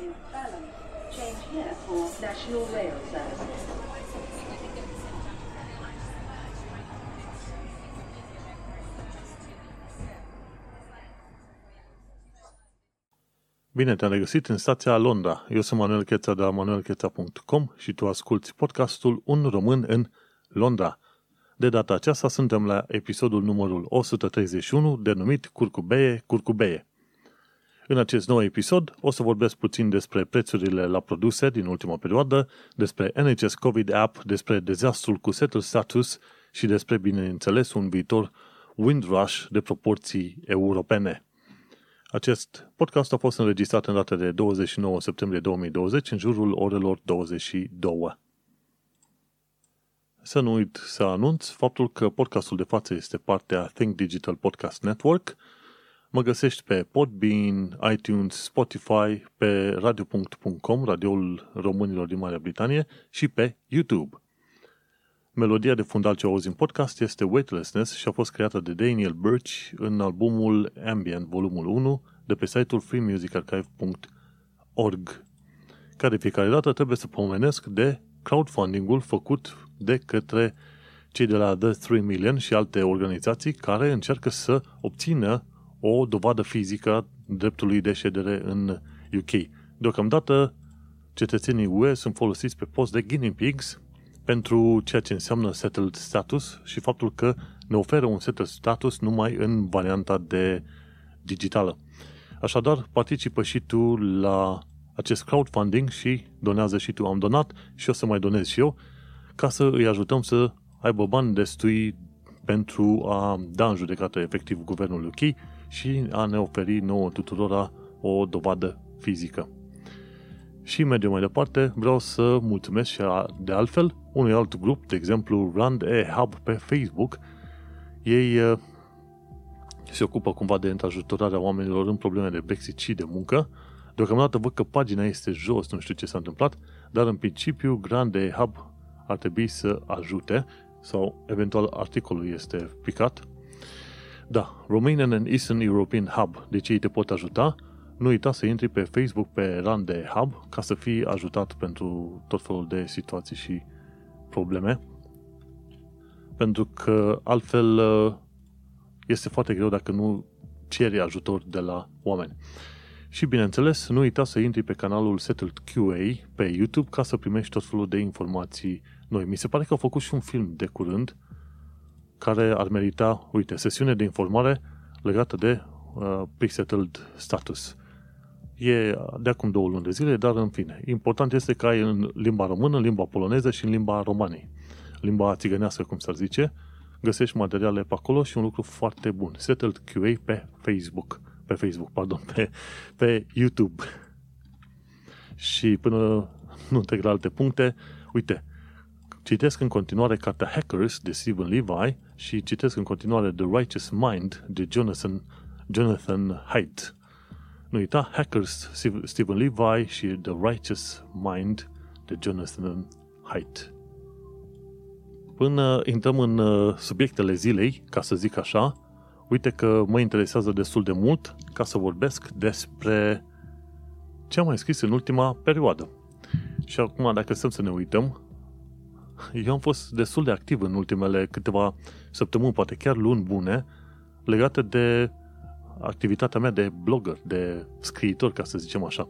in Balham. Change here for National Rail Service. Bine te-am regăsit în stația Londra. Eu sunt Manuel Cheța de la manuelcheța.com și tu asculti podcastul Un român în Londra. De data aceasta suntem la episodul numărul 131, denumit Curcubeie, Curcubeie. În acest nou episod o să vorbesc puțin despre prețurile la produse din ultima perioadă, despre NHS COVID App, despre dezastrul cu setul status și despre, bineînțeles, un viitor Windrush de proporții europene. Acest podcast a fost înregistrat în data de 29 septembrie 2020 în jurul orelor 22. Să nu uit să anunț faptul că podcastul de față este partea Think Digital Podcast Network. Mă găsești pe Podbean, iTunes, Spotify, pe radio.com, radioul românilor din Marea Britanie și pe YouTube. Melodia de fundal ce auzi în podcast este Weightlessness și a fost creată de Daniel Birch în albumul Ambient, volumul 1, de pe site-ul freemusicarchive.org. Ca de fiecare dată trebuie să pomenesc de crowdfunding-ul făcut de către cei de la The 3 Million și alte organizații care încearcă să obțină o dovadă fizică a dreptului de ședere în UK. Deocamdată, cetățenii UE sunt folosiți pe post de guinea pigs pentru ceea ce înseamnă settled status și faptul că ne oferă un settled status numai în varianta de digitală. Așadar, participă și tu la acest crowdfunding și donează și tu. Am donat și o să mai donez și eu ca să îi ajutăm să aibă bani destui pentru a da în judecată efectiv guvernul UK și a ne oferi nouă tuturora o dovadă fizică. Și mergem mai departe, vreau să mulțumesc și de altfel unui alt grup, de exemplu Rand e Hub pe Facebook. Ei uh, se ocupă cumva de întrajutorarea oamenilor în probleme de Brexit și de muncă. Deocamdată văd că pagina este jos, nu știu ce s-a întâmplat, dar în principiu Grande Hub ar trebui să ajute sau eventual articolul este picat. Da, Romanian and Eastern European Hub, deci ei te pot ajuta. Nu uita să intri pe Facebook pe Rande Hub ca să fii ajutat pentru tot felul de situații și probleme. Pentru că altfel uh, este foarte greu dacă nu ceri ajutor de la oameni. Și bineînțeles, nu uita să intri pe canalul Settled QA pe YouTube ca să primești tot felul de informații noi. Mi se pare că au făcut și un film de curând care ar merita, uite, sesiune de informare legată de uh, Pixetled Status. E de acum două luni de zile, dar în fine. Important este că ai în limba română, în limba poloneză și în limba romanii. Limba țigănească, cum s-ar zice, găsești materiale pe acolo și un lucru foarte bun. Settled QA pe Facebook. Pe Facebook, pardon, pe, pe YouTube. Și până nu trec la alte puncte, uite, citesc în continuare cartea Hackers de Stephen Levi și citesc în continuare The Righteous Mind de Jonathan, Jonathan Haidt. Nu uita, Hackers, Stephen Levi și The Righteous Mind de Jonathan Haidt. Până intrăm în uh, subiectele zilei, ca să zic așa, uite că mă interesează destul de mult ca să vorbesc despre ce am mai scris în ultima perioadă. Și acum, dacă stăm să ne uităm, eu am fost destul de activ în ultimele câteva săptămâni, poate chiar luni bune, legate de activitatea mea de blogger, de scriitor, ca să zicem așa.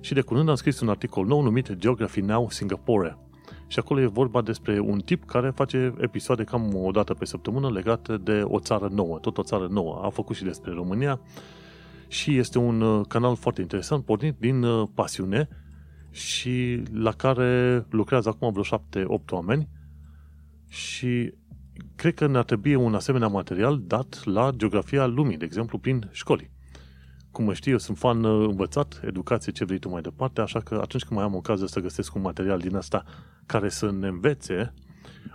Și de curând am scris un articol nou numit Geography Now Singapore. Și acolo e vorba despre un tip care face episoade cam o dată pe săptămână legate de o țară nouă, tot o țară nouă. A făcut și despre România și este un uh, canal foarte interesant, pornit din uh, pasiune și la care lucrează acum vreo șapte-opt oameni și cred că ne-ar trebui un asemenea material dat la geografia lumii, de exemplu, prin școli. Cum mă știi, eu sunt fan uh, învățat, educație, ce vrei tu mai departe, așa că atunci când mai am ocazia să găsesc un material din asta care să ne învețe,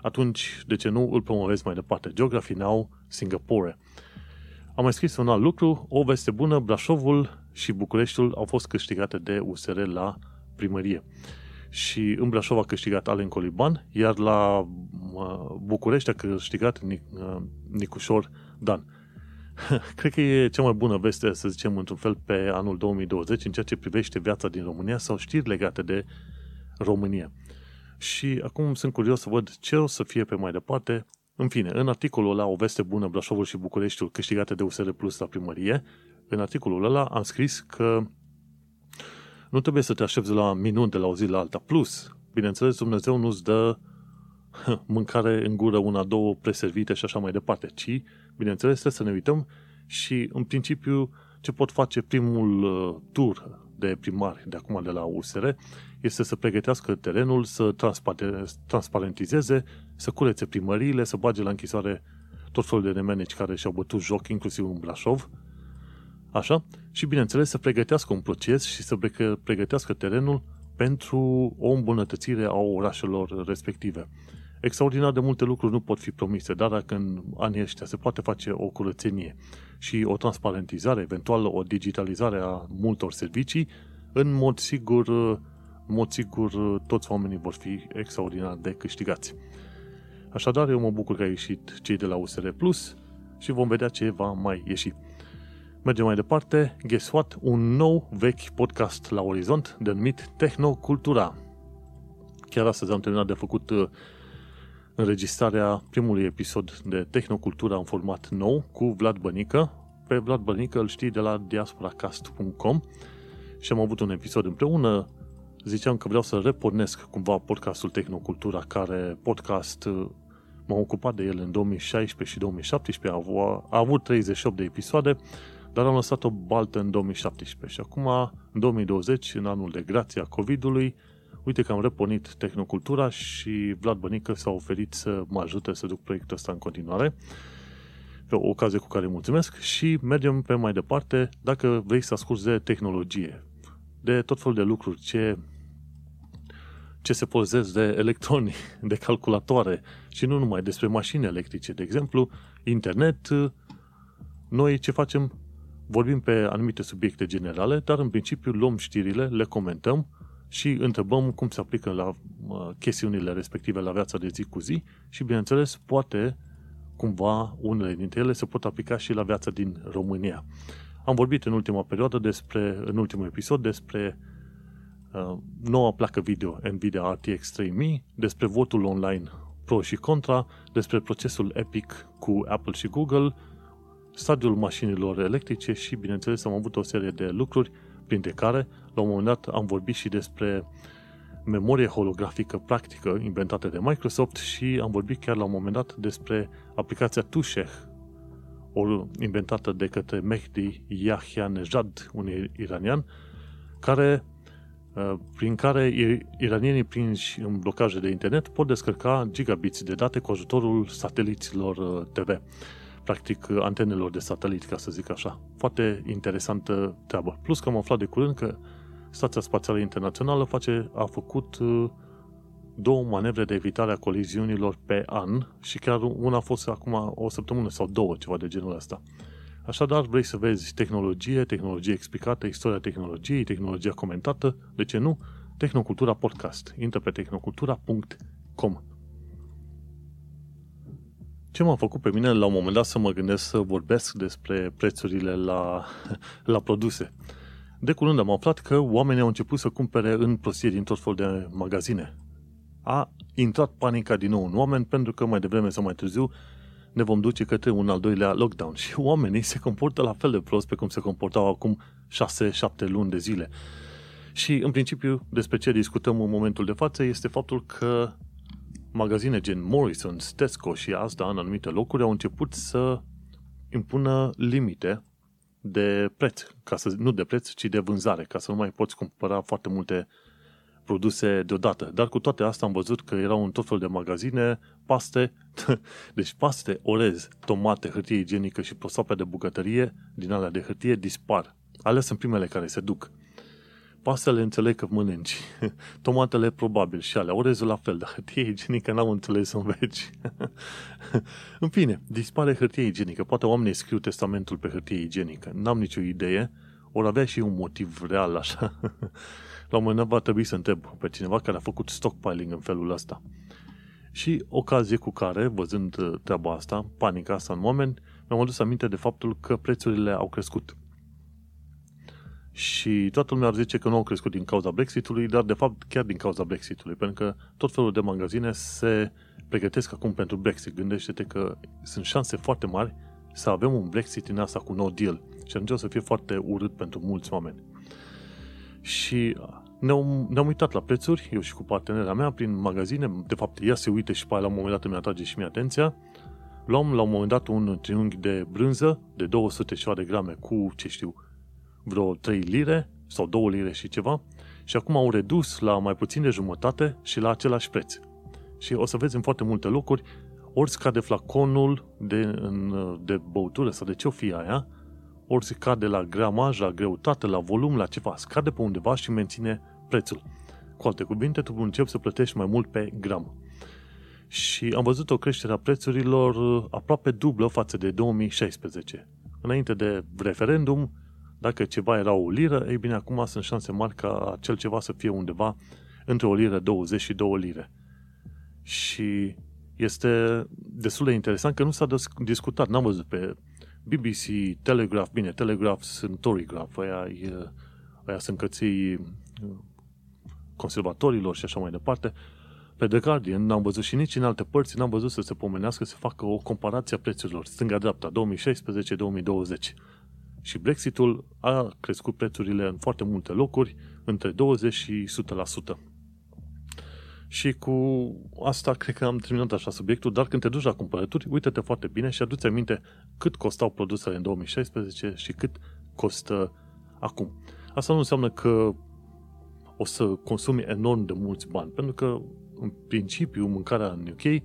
atunci, de ce nu, îl promovez mai departe. Geography Now, Singapore. Am mai scris un alt lucru, o veste bună, Brașovul și Bucureștiul au fost câștigate de USR la primărie. Și în Brașov a câștigat Alen Coliban, iar la București a câștigat Nic- uh, Nicușor Dan. cred că e cea mai bună veste, să zicem, într-un fel, pe anul 2020 în ceea ce privește viața din România sau știri legate de România. Și acum sunt curios să văd ce o să fie pe mai departe. În fine, în articolul ăla, o veste bună, Brașovul și Bucureștiul câștigate de USR Plus la primărie, în articolul ăla am scris că nu trebuie să te aștepți la minuni de la o zi la alta. Plus, bineînțeles, Dumnezeu nu-ți dă mâncare în gură una, două preservite și așa mai departe, ci, bineînțeles, trebuie să ne uităm și, în principiu, ce pot face primul uh, tur de primari de acum de la USR este să pregătească terenul, să transparentizeze, să curețe primăriile, să bage la închisoare tot felul de nemeneci care și-au bătut joc, inclusiv în Brașov, așa, și bineînțeles să pregătească un proces și să pregătească terenul pentru o îmbunătățire a orașelor respective. Extraordinar de multe lucruri nu pot fi promise, dar dacă în anii ăștia se poate face o curățenie și o transparentizare, eventual o digitalizare a multor servicii, în mod sigur, în mod sigur toți oamenii vor fi extraordinar de câștigați. Așadar, eu mă bucur că a ieșit cei de la USR Plus și vom vedea ce va mai ieși. Mergem mai departe. Guess what? Un nou vechi podcast la orizont denumit Tehnocultura. Chiar astăzi am terminat de făcut uh, înregistrarea primului episod de Tehnocultura în format nou cu Vlad Bănică. Pe Vlad Bănică îl știi de la diasporacast.com și am avut un episod împreună. Ziceam că vreau să repornesc cumva podcastul Tehnocultura, care podcast uh, m-am ocupat de el în 2016 și 2017, a avut 38 de episoade, dar am lăsat o baltă în 2017 și acum, în 2020, în anul de grație a COVID-ului, uite că am repornit Tehnocultura și Vlad Bănică s-a oferit să mă ajute să duc proiectul ăsta în continuare. Pe o ocazie cu care mulțumesc și mergem pe mai departe dacă vrei să asculti de tehnologie, de tot felul de lucruri, ce, ce se pozez de electroni, de calculatoare și nu numai despre mașini electrice, de exemplu, internet, noi ce facem? Vorbim pe anumite subiecte generale, dar în principiu luăm știrile, le comentăm și întrebăm cum se aplică la chestiunile respective la viața de zi cu zi și, bineînțeles, poate cumva unele dintre ele se pot aplica și la viața din România. Am vorbit în ultima perioadă despre, în ultimul episod despre uh, noua placă video Nvidia RTX 3000, despre votul online pro și contra, despre procesul Epic cu Apple și Google, stadiul mașinilor electrice și, bineînțeles, am avut o serie de lucruri, printre care, la un moment dat, am vorbit și despre memorie holografică practică inventată de Microsoft și am vorbit chiar la un moment dat despre aplicația Tusheh, o inventată de către Mehdi Yahyanejad, un iranian, care, uh, prin care iranienii prinși în blocaje de internet pot descărca gigabiți de date cu ajutorul sateliților uh, TV practic antenelor de satelit, ca să zic așa. Foarte interesantă treabă. Plus că am aflat de curând că Stația Spațială Internațională face, a făcut uh, două manevre de evitare a coliziunilor pe an și chiar una a fost acum o săptămână sau două, ceva de genul ăsta. Așadar, vrei să vezi tehnologie, tehnologie explicată, istoria tehnologiei, tehnologia comentată, de ce nu? Tehnocultura Podcast. Intră pe tehnocultura.com ce m-a făcut pe mine la un moment dat să mă gândesc să vorbesc despre prețurile la, la produse. De curând am aflat că oamenii au început să cumpere în prostie din tot felul de magazine. A intrat panica din nou în oameni pentru că mai devreme sau mai târziu ne vom duce către un al doilea lockdown și oamenii se comportă la fel de prost pe cum se comportau acum 6-7 luni de zile. Și în principiu despre ce discutăm în momentul de față este faptul că magazine gen Morrison's, Tesco și asta în anumite locuri au început să impună limite de preț, ca să, nu de preț, ci de vânzare, ca să nu mai poți cumpăra foarte multe produse deodată. Dar cu toate astea am văzut că erau în tot fel de magazine paste, deci paste, orez, tomate, hârtie igienică și prosoape de bucătărie din alea de hârtie dispar. Alea sunt primele care se duc. Pastele înțeleg că mănânci. Tomatele probabil și alea. Orezul la fel, dar hârtie igienică n-am înțeles să înveți. în fine, dispare hârtie igienică. Poate oamenii scriu testamentul pe hârtie igienică. N-am nicio idee. Ori avea și un motiv real așa. La un moment dat va trebui să întreb pe cineva care a făcut stockpiling în felul ăsta. Și ocazie cu care, văzând uh, treaba asta, panica asta în oameni, mi-am adus aminte de faptul că prețurile au crescut. Și toată lumea ar zice că nu au crescut din cauza Brexitului, dar de fapt chiar din cauza Brexitului, pentru că tot felul de magazine se pregătesc acum pentru Brexit. Gândește-te că sunt șanse foarte mari să avem un Brexit în asta cu no deal și atunci o să fie foarte urât pentru mulți oameni. Și ne-am, ne-am uitat la prețuri, eu și cu partenera mea, prin magazine, de fapt ea se uite și pe aia la un moment dat îmi atrage și mie atenția, luam la un moment dat un triunghi de brânză de 200 ceva de grame cu, ce știu, vreo 3 lire sau 2 lire și ceva și acum au redus la mai puțin de jumătate și la același preț. Și o să vezi în foarte multe locuri, ori scade flaconul de, în, de băutură sau de ce o fi aia, ori scade la gramaj, la greutate, la volum, la ceva. Scade pe undeva și menține prețul. Cu alte cuvinte, tu începi să plătești mai mult pe gram. Și am văzut o creștere a prețurilor uh, aproape dublă față de 2016. Înainte de referendum, dacă ceva era o liră, ei bine, acum sunt șanse mari ca acel ceva să fie undeva între o liră 20 și 2 lire. Și este destul de interesant că nu s-a discutat, n-am văzut pe BBC, Telegraph, bine, Telegraph sunt Torygraph, aia, aia sunt cății uh, conservatorilor și așa mai departe. Pe The Guardian n-am văzut și nici în alte părți n-am văzut să se pomenească să facă o comparație a prețurilor stânga-dreapta 2016-2020. Și Brexitul a crescut prețurile în foarte multe locuri, între 20 și 100%. Și cu asta cred că am terminat așa subiectul, dar când te duci la cumpărături, uite-te foarte bine și aduți aminte cât costau produsele în 2016 și cât costă acum. Asta nu înseamnă că o să consumi enorm de mulți bani, pentru că în principiu mâncarea în UK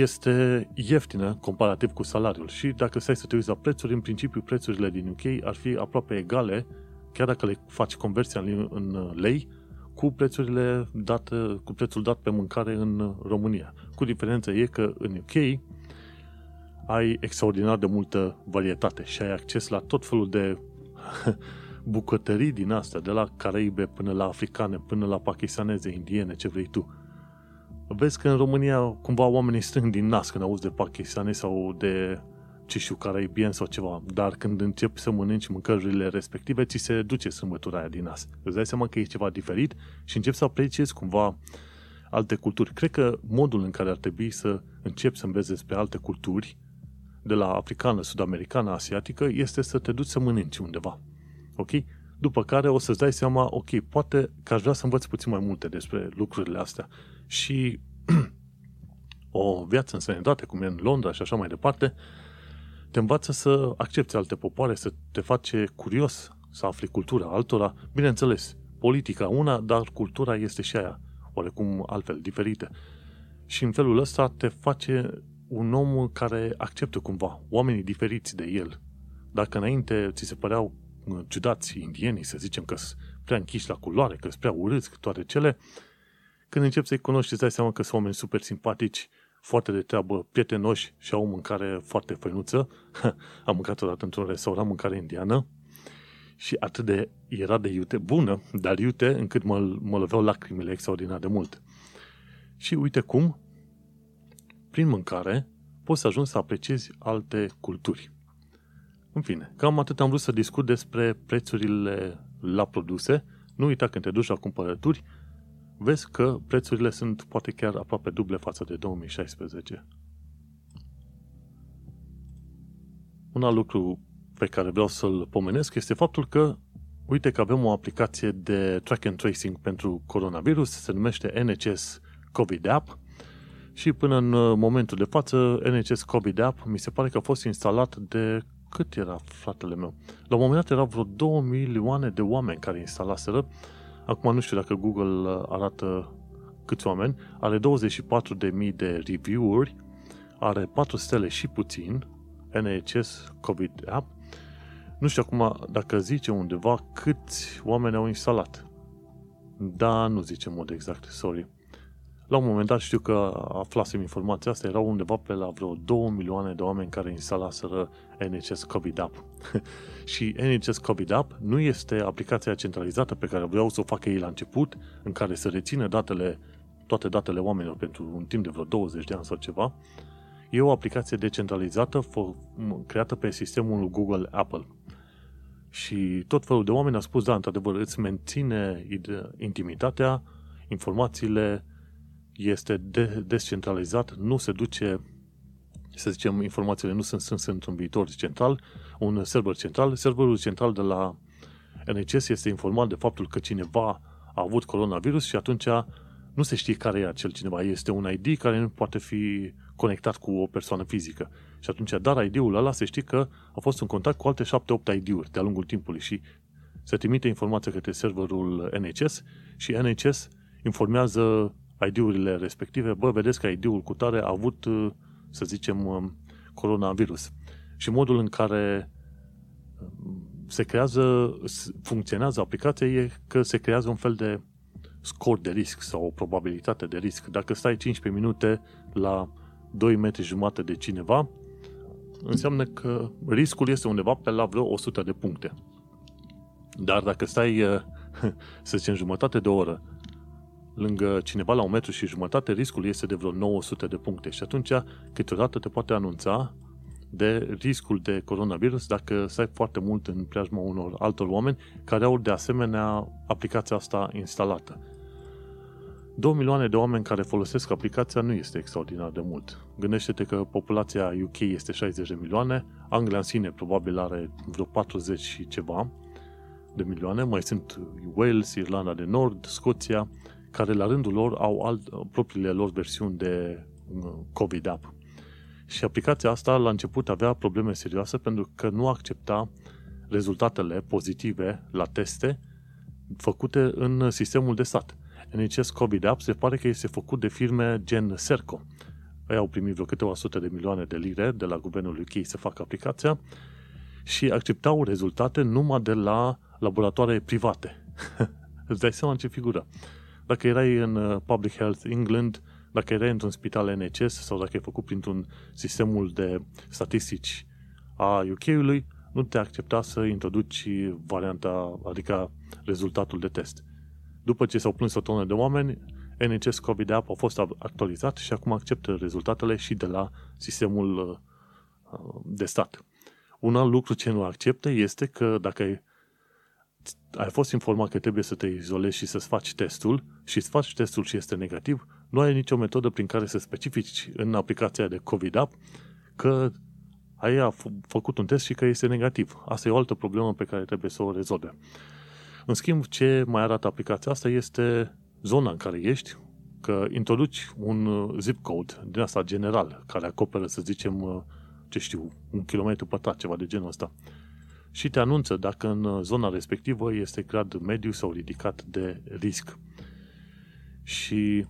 este ieftină comparativ cu salariul și dacă stai să te uiți la prețuri, în principiu prețurile din UK ar fi aproape egale, chiar dacă le faci conversia în lei, cu prețurile date, cu prețul dat pe mâncare în România. Cu diferența e că în UK ai extraordinar de multă varietate și ai acces la tot felul de bucătării din astea, de la Caraibe până la africane, până la pakistaneze, indiene, ce vrei tu. Vezi că în România cumva oamenii strâng din nas când auzi de pakistane sau de ce știu, caraibieni sau ceva, dar când începi să mănânci mâncărurile respective, ți se duce sâmbătura aia din nas. Îți dai seama că e ceva diferit și începi să apreciezi cumva alte culturi. Cred că modul în care ar trebui să începi să înveți despre alte culturi, de la africană, sud-americană, asiatică, este să te duci să mănânci undeva. Ok? După care o să-ți dai seama, ok, poate că aș vrea să învăț puțin mai multe despre lucrurile astea. Și o viață în sănătate, cum e în Londra și așa mai departe, te învață să accepti alte popoare, să te face curios, să afli cultura altora. Bineînțeles, politica una, dar cultura este și aia, oarecum altfel, diferită. Și în felul ăsta te face un om care acceptă cumva oamenii diferiți de el. Dacă înainte ți se păreau uh, ciudați indienii, să zicem că sunt prea închiși la culoare, că sunt prea urâți, toate cele, când începi să-i cunoști, îți dai seama că sunt oameni super simpatici, foarte de treabă, prietenoși și au mâncare foarte făinuță. Am mâncat odată într-un restaurant mâncare indiană și atât de era de iute, bună, dar iute încât mă, mă loveau lacrimile extraordinar de mult. Și uite cum, prin mâncare, poți să ajungi să apreciezi alte culturi. În fine, cam atât am vrut să discut despre prețurile la produse. Nu uita când te duci la cumpărături, vezi că prețurile sunt poate chiar aproape duble față de 2016. Un alt lucru pe care vreau să-l pomenesc este faptul că uite că avem o aplicație de track and tracing pentru coronavirus, se numește NHS COVID App și până în momentul de față NHS COVID App mi se pare că a fost instalat de cât era fratele meu? La un moment dat erau vreo 2 milioane de oameni care instalaseră Acum nu știu dacă Google uh, arată câți oameni. Are 24.000 de review-uri, are 4 stele și puțin, NHS COVID App. Nu știu acum dacă zice undeva câți oameni au instalat. Da, nu zice în mod exact, sorry. La un moment dat știu că aflasem informația asta, erau undeva pe la vreo 2 milioane de oameni care instalaseră NHS COVID App. și NHS COVID App nu este aplicația centralizată pe care vreau să o facă ei la început, în care să rețină datele, toate datele oamenilor pentru un timp de vreo 20 de ani sau ceva. E o aplicație decentralizată creată pe sistemul Google Apple. Și tot felul de oameni au spus, da, într-adevăr, îți menține intimitatea, informațiile, este de- descentralizat, nu se duce, să zicem, informațiile nu sunt, sunt, sunt într-un viitor central, un server central. Serverul central de la NHS este informat de faptul că cineva a avut coronavirus și atunci nu se știe care e acel cineva. Este un ID care nu poate fi conectat cu o persoană fizică. Și atunci, dar ID-ul ăla se știe că a fost în contact cu alte 7-8 ID-uri de-a lungul timpului și se trimite informația către serverul NHS și NHS informează ID-urile respective, bă, vedeți că ID-ul cu tare a avut, să zicem, coronavirus. Și modul în care se creează, funcționează aplicația e că se creează un fel de scor de risc sau o probabilitate de risc. Dacă stai 15 minute la 2 metri jumate de cineva, înseamnă că riscul este undeva pe la vreo 100 de puncte. Dar dacă stai, să zicem, jumătate de oră lângă cineva la un metru și jumătate, riscul este de vreo 900 de puncte și atunci câteodată te poate anunța de riscul de coronavirus dacă stai foarte mult în preajma unor altor oameni care au de asemenea aplicația asta instalată. 2 milioane de oameni care folosesc aplicația nu este extraordinar de mult. Gândește-te că populația UK este 60 de milioane, Anglia în sine probabil are vreo 40 și ceva de milioane, mai sunt Wales, Irlanda de Nord, Scoția, care la rândul lor au alt, propriile lor versiuni de uh, COVID app. Și aplicația asta la început avea probleme serioase pentru că nu accepta rezultatele pozitive la teste făcute în sistemul de stat. NHS COVID App se pare că este făcut de firme gen Serco. Ei au primit vreo câteva sute de milioane de lire de la guvernul UK să facă aplicația și acceptau rezultate numai de la laboratoare private. Îți dai seama în ce figură. Dacă erai în uh, Public Health England, dacă erai într-un spital NHS sau dacă ai făcut printr-un sistemul de statistici a UK-ului, nu te accepta să introduci varianta, adică rezultatul de test. După ce s-au plâns o tonă de oameni, NHS COVID App a fost actualizat și acum acceptă rezultatele și de la sistemul uh, de stat. Un alt lucru ce nu acceptă este că dacă ai, ai fost informat că trebuie să te izolezi și să-ți faci testul și îți faci testul și este negativ, nu ai nicio metodă prin care să specifici în aplicația de COVID App că ai a făcut un test și că este negativ. Asta e o altă problemă pe care trebuie să o rezolve. În schimb, ce mai arată aplicația asta este zona în care ești, că introduci un uh, zip code din asta general, care acoperă, să zicem, uh, ce știu, un kilometru pătrat, ceva de genul ăsta. Și te anunță dacă în uh, zona respectivă este grad mediu sau ridicat de risc. Și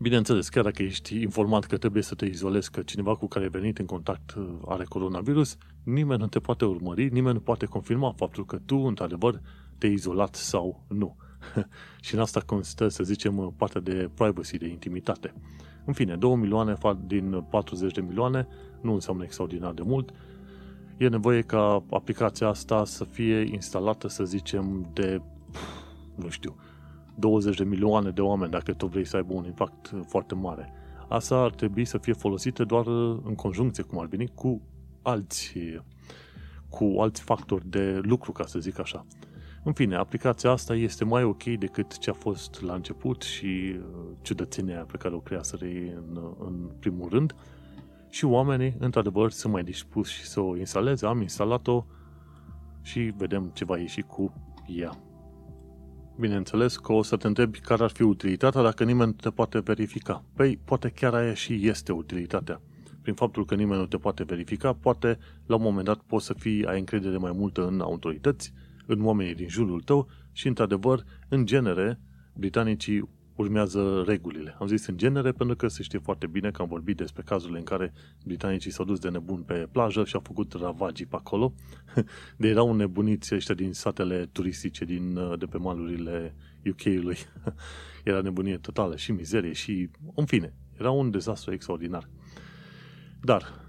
Bineînțeles, chiar dacă ești informat că trebuie să te izolezi, că cineva cu care ai venit în contact are coronavirus, nimeni nu te poate urmări, nimeni nu poate confirma faptul că tu, într-adevăr, te-ai izolat sau nu. și în asta constă, să zicem, partea de privacy, de intimitate. În fine, 2 milioane din 40 de milioane nu înseamnă extraordinar de mult. E nevoie ca aplicația asta să fie instalată, să zicem, de, nu știu, 20 de milioane de oameni dacă tu vrei să aibă un impact foarte mare. Asta ar trebui să fie folosită doar în conjuncție, cum ar veni, cu alți, cu alți factori de lucru, ca să zic așa. În fine, aplicația asta este mai ok decât ce a fost la început și uh, ciudățenia pe care o creaseră în, în primul rând și oamenii, într-adevăr, sunt mai dispuși să o instaleze. Am instalat-o și vedem ce va ieși cu ea. Bineînțeles că o să te întrebi care ar fi utilitatea dacă nimeni nu te poate verifica. Păi, poate chiar aia și este utilitatea. Prin faptul că nimeni nu te poate verifica, poate la un moment dat poți să fii, ai încredere mai multă în autorități, în oamenii din jurul tău și, într-adevăr, în genere, britanicii urmează regulile. Am zis în genere pentru că se știe foarte bine că am vorbit despre cazurile în care britanicii s-au dus de nebun pe plajă și au făcut ravagii pe acolo. De erau nebuniți ăștia din satele turistice din, de pe malurile UK-ului. Era nebunie totală și mizerie și, în fine, era un dezastru extraordinar. Dar,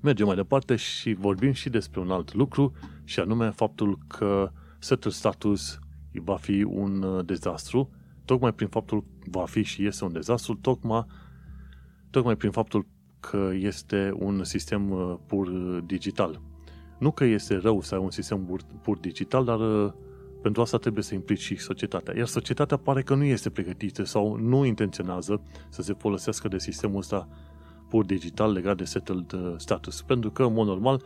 mergem mai departe și vorbim și despre un alt lucru și anume faptul că setul status va fi un uh, dezastru, tocmai prin faptul va fi și este un dezastru, tocmai, tocmai prin faptul că este un sistem uh, pur digital. Nu că este rău să ai un sistem pur, pur digital, dar uh, pentru asta trebuie să implici și societatea. Iar societatea pare că nu este pregătită sau nu intenționează să se folosească de sistemul ăsta pur digital legat de settled uh, status. Pentru că, în mod normal,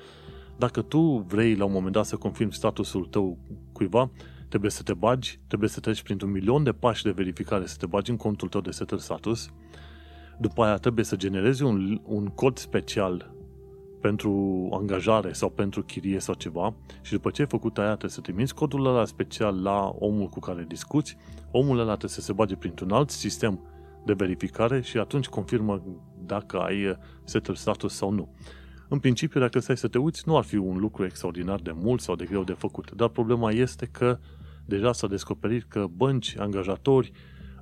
dacă tu vrei la un moment dat să confirmi statusul tău cuiva, trebuie să te bagi, trebuie să treci printr-un milion de pași de verificare, să te bagi în contul tău de settled status, după aia trebuie să generezi un, un cod special pentru angajare sau pentru chirie sau ceva și după ce ai făcut aia trebuie să trimiți codul ăla special la omul cu care discuți, omul ăla trebuie să se bage printr-un alt sistem de verificare și atunci confirmă dacă ai settled status sau nu. În principiu, dacă stai să te uiți, nu ar fi un lucru extraordinar de mult sau de greu de făcut, dar problema este că deja s-a descoperit că bănci, angajatori,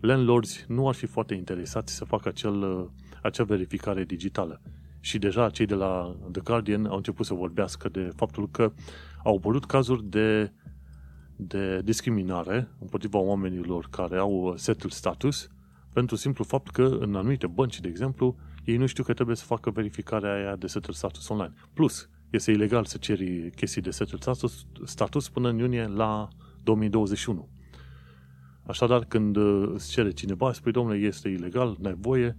landlords nu ar fi foarte interesați să facă acel, acea verificare digitală. Și deja cei de la The Guardian au început să vorbească de faptul că au apărut cazuri de, de discriminare împotriva oamenilor care au settled status pentru simplu fapt că în anumite bănci, de exemplu, ei nu știu că trebuie să facă verificarea aia de settled status online. Plus, este ilegal să ceri chestii de settled status, status până în iunie la 2021. Așadar, când îți cere cineva, spui, domnule, este ilegal, n-ai voie,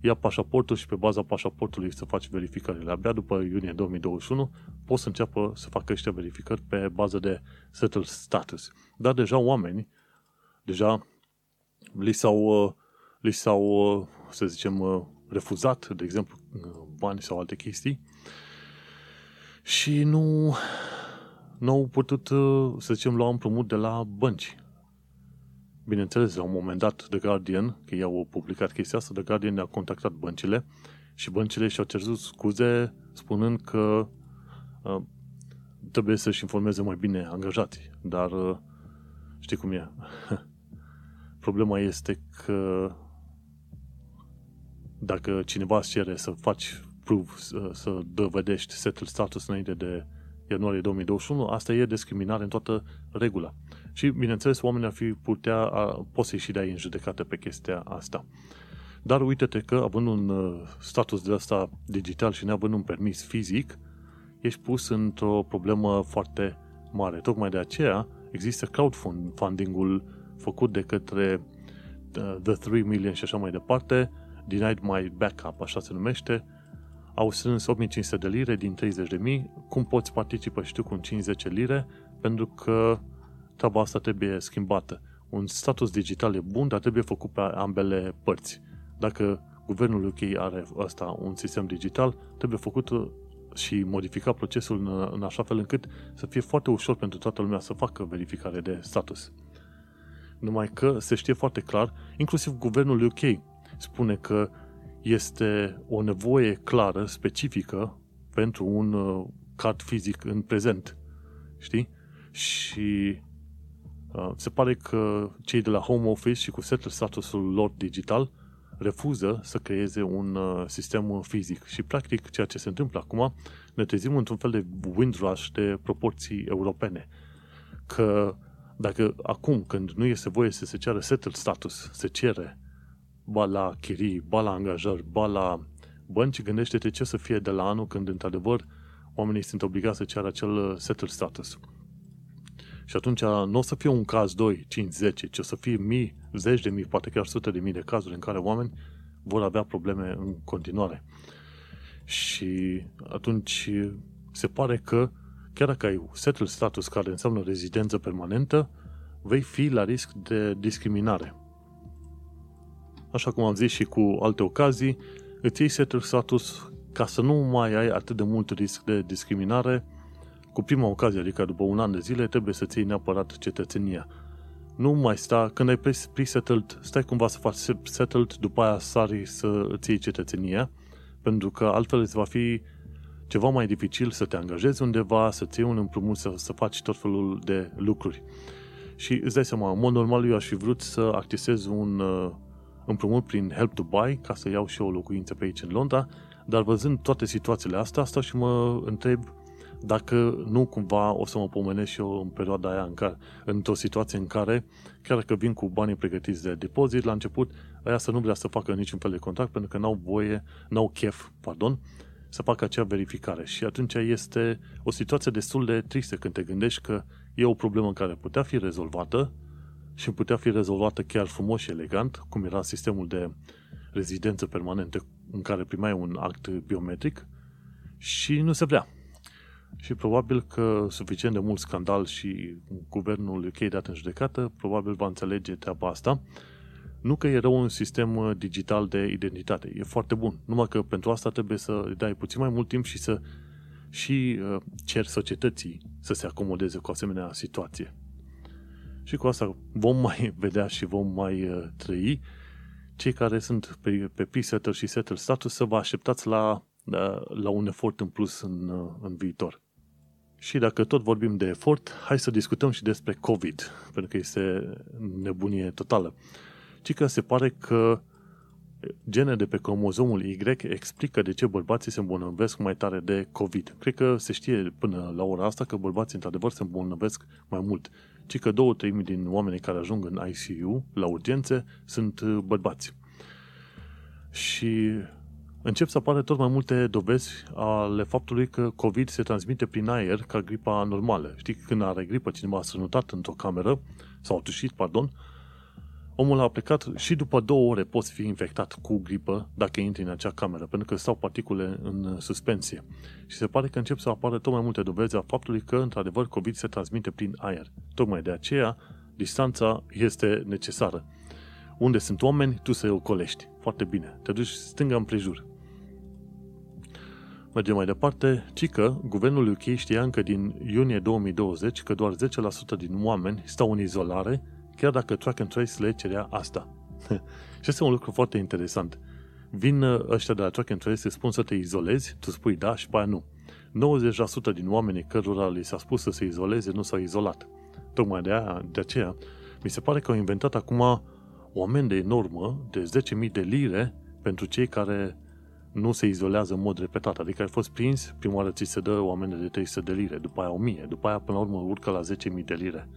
ia pașaportul și pe baza pașaportului să faci verificările. Abia după iunie 2021 poți să înceapă să facă ăștia verificări pe bază de settled status. Dar deja oameni, deja li s-au, li s-au să zicem, refuzat, de exemplu, bani sau alte chestii și nu, nu au putut, să zicem, lua împrumut de la bănci. Bineînțeles, la un moment dat, The Guardian, că ei au publicat chestia asta, The Guardian a contactat băncile și băncile și-au cerut scuze spunând că uh, trebuie să-și informeze mai bine angajații. Dar uh, știi cum e? Problema este că dacă cineva îți cere să faci proof, să, să dovedești settled status înainte de ianuarie 2021, asta e discriminare în toată regula. Și, bineînțeles, oamenii ar fi putea, poți să-i și dai în judecată pe chestia asta. Dar uite-te că, având un uh, status de asta digital și neavând un permis fizic, ești pus într-o problemă foarte mare. Tocmai de aceea există crowdfunding-ul făcut de către uh, The 3 Million și așa mai departe, Denied My Backup, așa se numește, au strâns 8500 de lire din 30.000. Cum poți participa și tu cu 50 lire? Pentru că treaba asta trebuie schimbată. Un status digital e bun, dar trebuie făcut pe ambele părți. Dacă guvernul UK are asta, un sistem digital, trebuie făcut și modifica procesul în, în așa fel încât să fie foarte ușor pentru toată lumea să facă verificare de status. Numai că se știe foarte clar, inclusiv guvernul UK spune că este o nevoie clară, specifică, pentru un uh, card fizic în prezent. Știi? Și uh, se pare că cei de la Home Office și cu setul statusul lor digital refuză să creeze un uh, sistem fizic. Și practic ceea ce se întâmplă acum, ne trezim într-un fel de windrush de proporții europene. Că dacă acum, când nu este voie să se ceară settled status, se cere ba la chirii, ba la angajări, ba la bănci, gândește-te ce să fie de la anul când, într-adevăr, oamenii sunt obligați să ceară acel uh, settled status. Și atunci nu o să fie un caz 2, 5, 10, ci o să fie mii, zeci de mii, poate chiar sute de mii de cazuri în care oameni vor avea probleme în continuare. Și atunci se pare că chiar dacă ai settled status care înseamnă rezidență permanentă, vei fi la risc de discriminare așa cum am zis și cu alte ocazii, îți iei setul status ca să nu mai ai atât de mult risc de discriminare. Cu prima ocazie, adică după un an de zile, trebuie să-ți iei neapărat cetățenia. Nu mai sta, când ai pre-settled, stai cumva să faci settled, după aia sari să îți iei cetățenia, pentru că altfel îți va fi ceva mai dificil să te angajezi undeva, să-ți iei un împrumut, să, să faci tot felul de lucruri. Și îți dai seama, în mod normal eu aș fi vrut să accesez un, uh, împrumut prin Help to Buy ca să iau și o locuință pe aici în Londra, dar văzând toate situațiile astea, asta și mă întreb dacă nu cumva o să mă pomenesc și eu în perioada aia în care, într-o situație în care, chiar că vin cu banii pregătiți de depozit, la început, aia să nu vrea să facă niciun fel de contract pentru că n-au voie, n-au chef, pardon, să facă acea verificare. Și atunci este o situație destul de tristă când te gândești că e o problemă care putea fi rezolvată și putea fi rezolvată chiar frumos și elegant, cum era sistemul de rezidență permanentă în care primeai un act biometric și nu se vrea. Și probabil că suficient de mult scandal și guvernul UK dat în judecată, probabil va înțelege treaba asta. Nu că e rău un sistem uh, digital de identitate, e foarte bun. Numai că pentru asta trebuie să îi dai puțin mai mult timp și să și uh, cer societății să se acomodeze cu asemenea situație. Și cu asta vom mai vedea și vom mai uh, trăi. Cei care sunt pe, pe P-Setter și Setter Status să vă așteptați la, la, la un efort în plus în, în viitor. Și dacă tot vorbim de efort, hai să discutăm și despre COVID, pentru că este nebunie totală. Ci că se pare că gene de pe cromozomul Y explică de ce bărbații se îmbolnăvesc mai tare de COVID. Cred că se știe până la ora asta că bărbații într-adevăr se îmbolnăvesc mai mult. Ci că două treimi din oamenii care ajung în ICU la urgențe sunt bărbați. Și încep să apară tot mai multe dovezi ale faptului că COVID se transmite prin aer ca gripa normală. Știi, când are gripă cineva a strănutat într-o cameră, sau a tușit, pardon, omul a plecat și după două ore poți fi infectat cu gripă dacă intri în acea cameră, pentru că stau particule în suspensie. Și se pare că încep să apară tot mai multe dovezi a faptului că, într-adevăr, COVID se transmite prin aer. Tocmai de aceea, distanța este necesară. Unde sunt oameni, tu să-i ocolești. Foarte bine. Te duci stânga împrejur. Mergem mai departe, ci că guvernul UK știa încă din iunie 2020 că doar 10% din oameni stau în izolare, chiar dacă Track and Trace le cerea asta. și este un lucru foarte interesant. Vin uh, ăștia de la Track and Trace, se spun să te izolezi, tu spui da și pe aia nu. 90% din oamenii cărora li s-a spus să se izoleze nu s-au izolat. Tocmai de, aia, de aceea, mi se pare că au inventat acum o amendă enormă de 10.000 de lire pentru cei care nu se izolează în mod repetat. Adică ai fost prins, prima oară ți se dă o amendă de 300 de lire, după aia 1000, după aia până la urmă urcă la 10.000 de lire.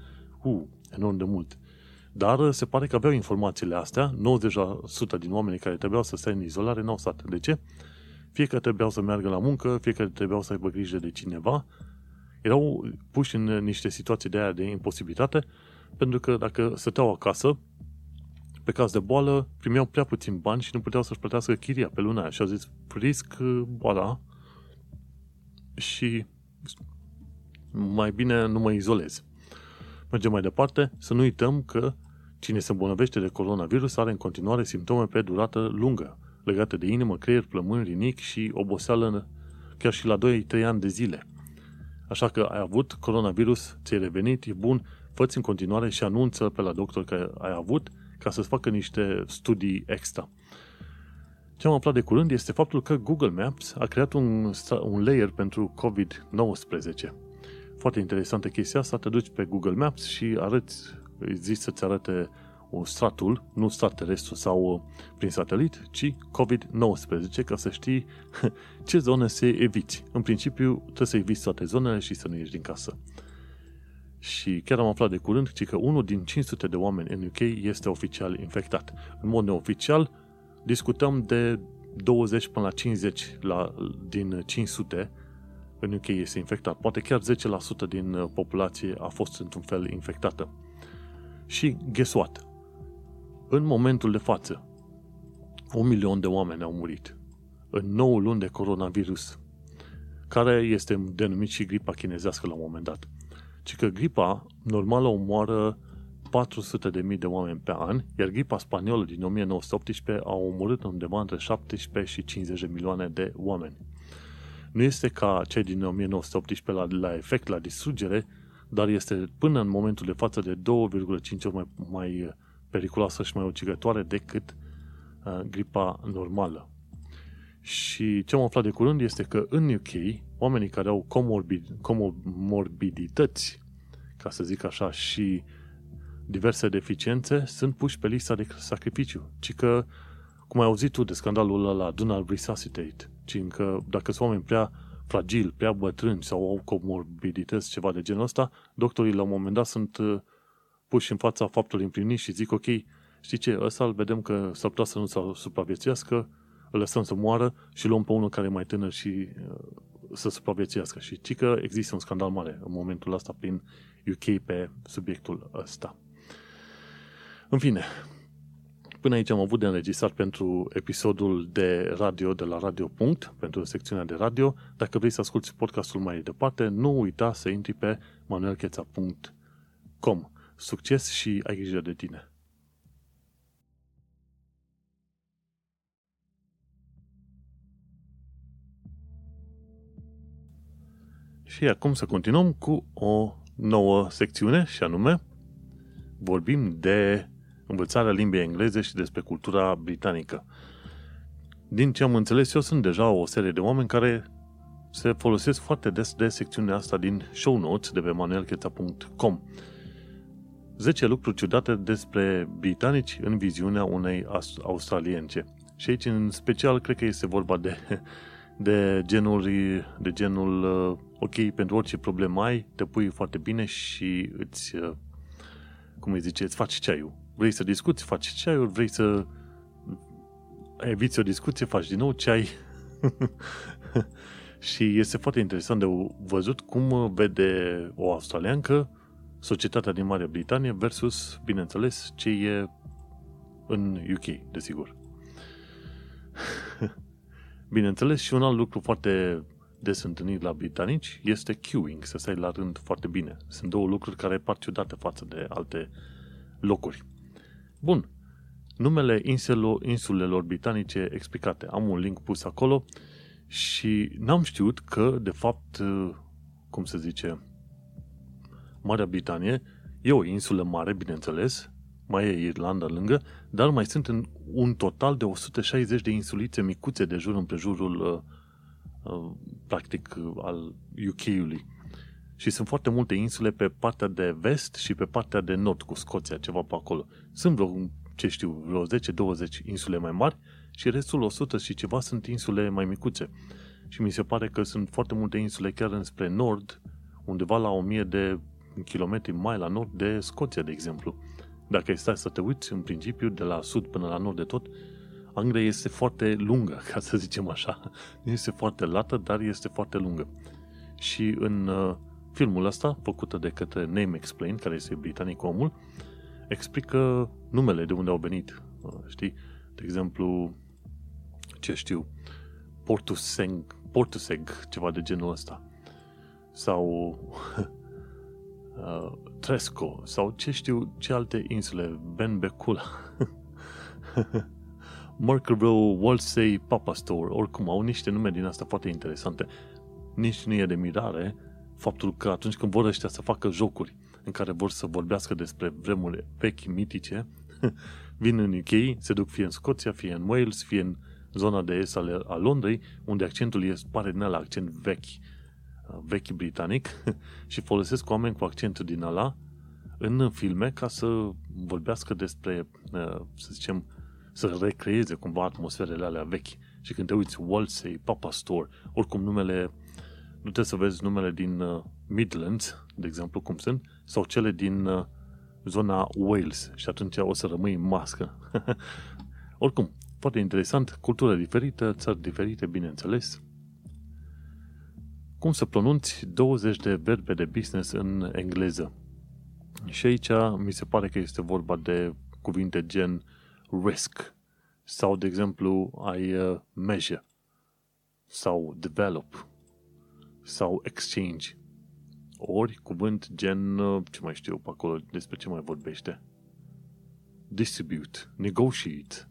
Uh, enorm de mult. Dar se pare că aveau informațiile astea, 90% din oamenii care trebuiau să stea în izolare n-au stat. De ce? Fie că trebuiau să meargă la muncă, fie că trebuiau să aibă grijă de cineva, erau puși în niște situații de aia de imposibilitate, pentru că dacă stăteau acasă, pe caz de boală, primeau prea puțin bani și nu puteau să-și plătească chiria pe luna aia. Și au zis, risc uh, boala și mai bine nu mă izolez. Mergem mai departe, să nu uităm că cine se îmbolnăvește de coronavirus are în continuare simptome pe durată lungă, legate de inimă, creier, plămâni, rinic și oboseală chiar și la 2-3 ani de zile. Așa că ai avut coronavirus, ți-ai revenit, e bun, fă în continuare și anunță pe la doctor că ai avut ca să-ți facă niște studii extra. Ce am aflat de curând este faptul că Google Maps a creat un, un layer pentru COVID-19. Foarte interesantă chestia asta, te duci pe Google Maps și arăți, zici să-ți arate un stratul, nu strat terestru sau uh, prin satelit, ci COVID-19, ca să știi ce zone se eviți. În principiu, trebuie să eviți toate zonele și să nu ieși din casă. Și chiar am aflat de curând că unul din 500 de oameni în UK este oficial infectat. În mod neoficial, discutăm de 20 până la 50 la, din 500 în UK este infectat. Poate chiar 10% din uh, populație a fost într-un fel infectată. Și guess what? În momentul de față, un milion de oameni au murit în 9 luni de coronavirus, care este denumit și gripa chinezească la un moment dat ci că gripa normală omoară 400 de mii de oameni pe an, iar gripa spaniolă din 1918 a omorât undeva între 17 și 50 de milioane de oameni. Nu este ca cei din 1918 la, la efect, la distrugere, dar este până în momentul de față de 2,5 ori mai, mai periculoasă și mai ucigătoare decât uh, gripa normală. Și ce am aflat de curând este că în UK, oamenii care au comorbid, comorbidități, ca să zic așa, și diverse deficiențe, sunt puși pe lista de sacrificiu. Ci că, cum ai auzit tu de scandalul ăla, do not resuscitate, ci că dacă sunt oameni prea fragili, prea bătrâni sau au comorbidități, ceva de genul ăsta, doctorii la un moment dat sunt uh, puși în fața faptului împlinit și zic, ok, știi ce, ăsta îl vedem că s-ar putea să nu se supraviețuiască, îl lăsăm să moară și luăm pe unul care e mai tânăr și uh, să supraviețuiască. Și ci că există un scandal mare în momentul ăsta prin UK pe subiectul ăsta. În fine, până aici am avut de înregistrat pentru episodul de radio de la Radio. Punct, pentru secțiunea de radio. Dacă vrei să asculti podcastul mai departe, nu uita să intri pe manuelcheța.com. Succes și ai grijă de tine! Și acum să continuăm cu o nouă secțiune și anume vorbim de învățarea limbii engleze și despre cultura britanică. Din ce am înțeles eu, sunt deja o serie de oameni care se folosesc foarte des de secțiunea asta din show notes de pe manuelcheța.com 10 lucruri ciudate despre britanici în viziunea unei australience. Și aici, în special, cred că este vorba de, de genuri, de genul, uh, ok, pentru orice problemă ai, te pui foarte bine și îți, uh, cum îi zice, îți faci ceaiul. Vrei să discuți, faci ceaiul, vrei să eviți o discuție, faci din nou ceai. și este foarte interesant de văzut cum vede o australiancă societatea din Marea Britanie versus, bineînțeles, ce e în UK, desigur. bineînțeles, și un alt lucru foarte des întâlnit la britanici este queuing, să stai la rând foarte bine. Sunt două lucruri care par ciudate față de alte locuri. Bun. Numele insulelor, insulelor britanice explicate. Am un link pus acolo și n-am știut că, de fapt, cum se zice, Marea Britanie e o insulă mare, bineînțeles, mai e Irlanda lângă, dar mai sunt în un total de 160 de insulițe micuțe de jur împrejurul uh, uh, practic al UK-ului. Și sunt foarte multe insule pe partea de vest și pe partea de nord cu Scoția, ceva pe acolo. Sunt vreo, ce știu, vreo 10-20 insule mai mari și restul 100 și ceva sunt insule mai micuțe. Și mi se pare că sunt foarte multe insule chiar înspre nord, undeva la 1000 de kilometri mai la nord de Scoția, de exemplu. Dacă stai să te uiți, în principiu, de la sud până la nord de tot, Anglia este foarte lungă, ca să zicem așa. Nu este foarte lată, dar este foarte lungă. Și în uh, filmul ăsta, făcută de către Name Explain, care este britanic omul, explică numele de unde au venit. Uh, știi? De exemplu, ce știu, Portuseng, Portuseg, ceva de genul ăsta. Sau uh, Tresco sau ce știu ce alte insule, Ben Becula, Merkerville, Walsey, Papa Store, oricum au niște nume din asta foarte interesante. Nici nu e de mirare faptul că atunci când vor ăștia să facă jocuri în care vor să vorbească despre vremuri vechi, mitice, vin în UK, se duc fie în Scoția, fie în Wales, fie în zona de est a Londrei, unde accentul este, pare din ăla accent vechi, vechi britanic și folosesc oameni cu accentul din ala în filme ca să vorbească despre, uh, să zicem, să recreeze cumva atmosferele alea vechi. Și când te uiți Walsey, Papa Store, oricum numele, nu trebuie să vezi numele din uh, Midlands, de exemplu, cum sunt, sau cele din uh, zona Wales și atunci o să rămâi în mască. oricum, foarte interesant, cultură diferită, țări diferite, bineînțeles, cum să pronunți 20 de verbe de business în engleză. Și aici mi se pare că este vorba de cuvinte gen risk sau, de exemplu, ai uh, measure sau develop sau exchange. Ori cuvânt gen, uh, ce mai știu pe acolo, despre ce mai vorbește. Distribute, negotiate.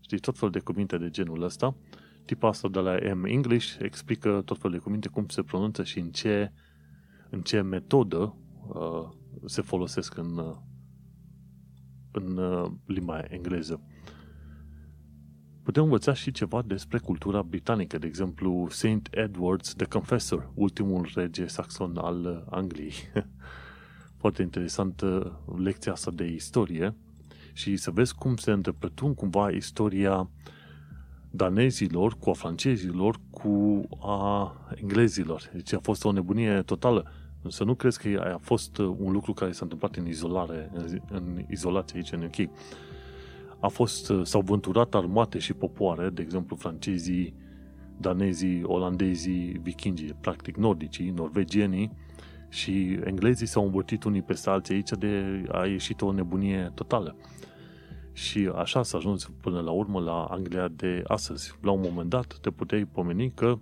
Știi, tot fel de cuvinte de genul ăsta tipa asta de la M English explică tot felul de cuvinte, cum se pronunță și în ce, în ce metodă uh, se folosesc în, uh, în uh, limba engleză. Putem învăța și ceva despre cultura britanică, de exemplu St. Edward's the Confessor, ultimul rege saxon al uh, Angliei. Foarte interesantă lecția asta de istorie și să vezi cum se întâmplă cumva istoria danezilor, cu a francezilor, cu a englezilor. Deci a fost o nebunie totală. Să nu crezi că a fost un lucru care s-a întâmplat în izolare, în, în izolație aici în UK. A fost, s-au vânturat armate și popoare, de exemplu francezii, danezii, olandezii, vikingii, practic nordicii, norvegienii, și englezii s-au învârtit unii peste alții aici de a ieșit o nebunie totală. Și așa s-a ajuns până la urmă la Anglia de astăzi. La un moment dat te puteai pomeni că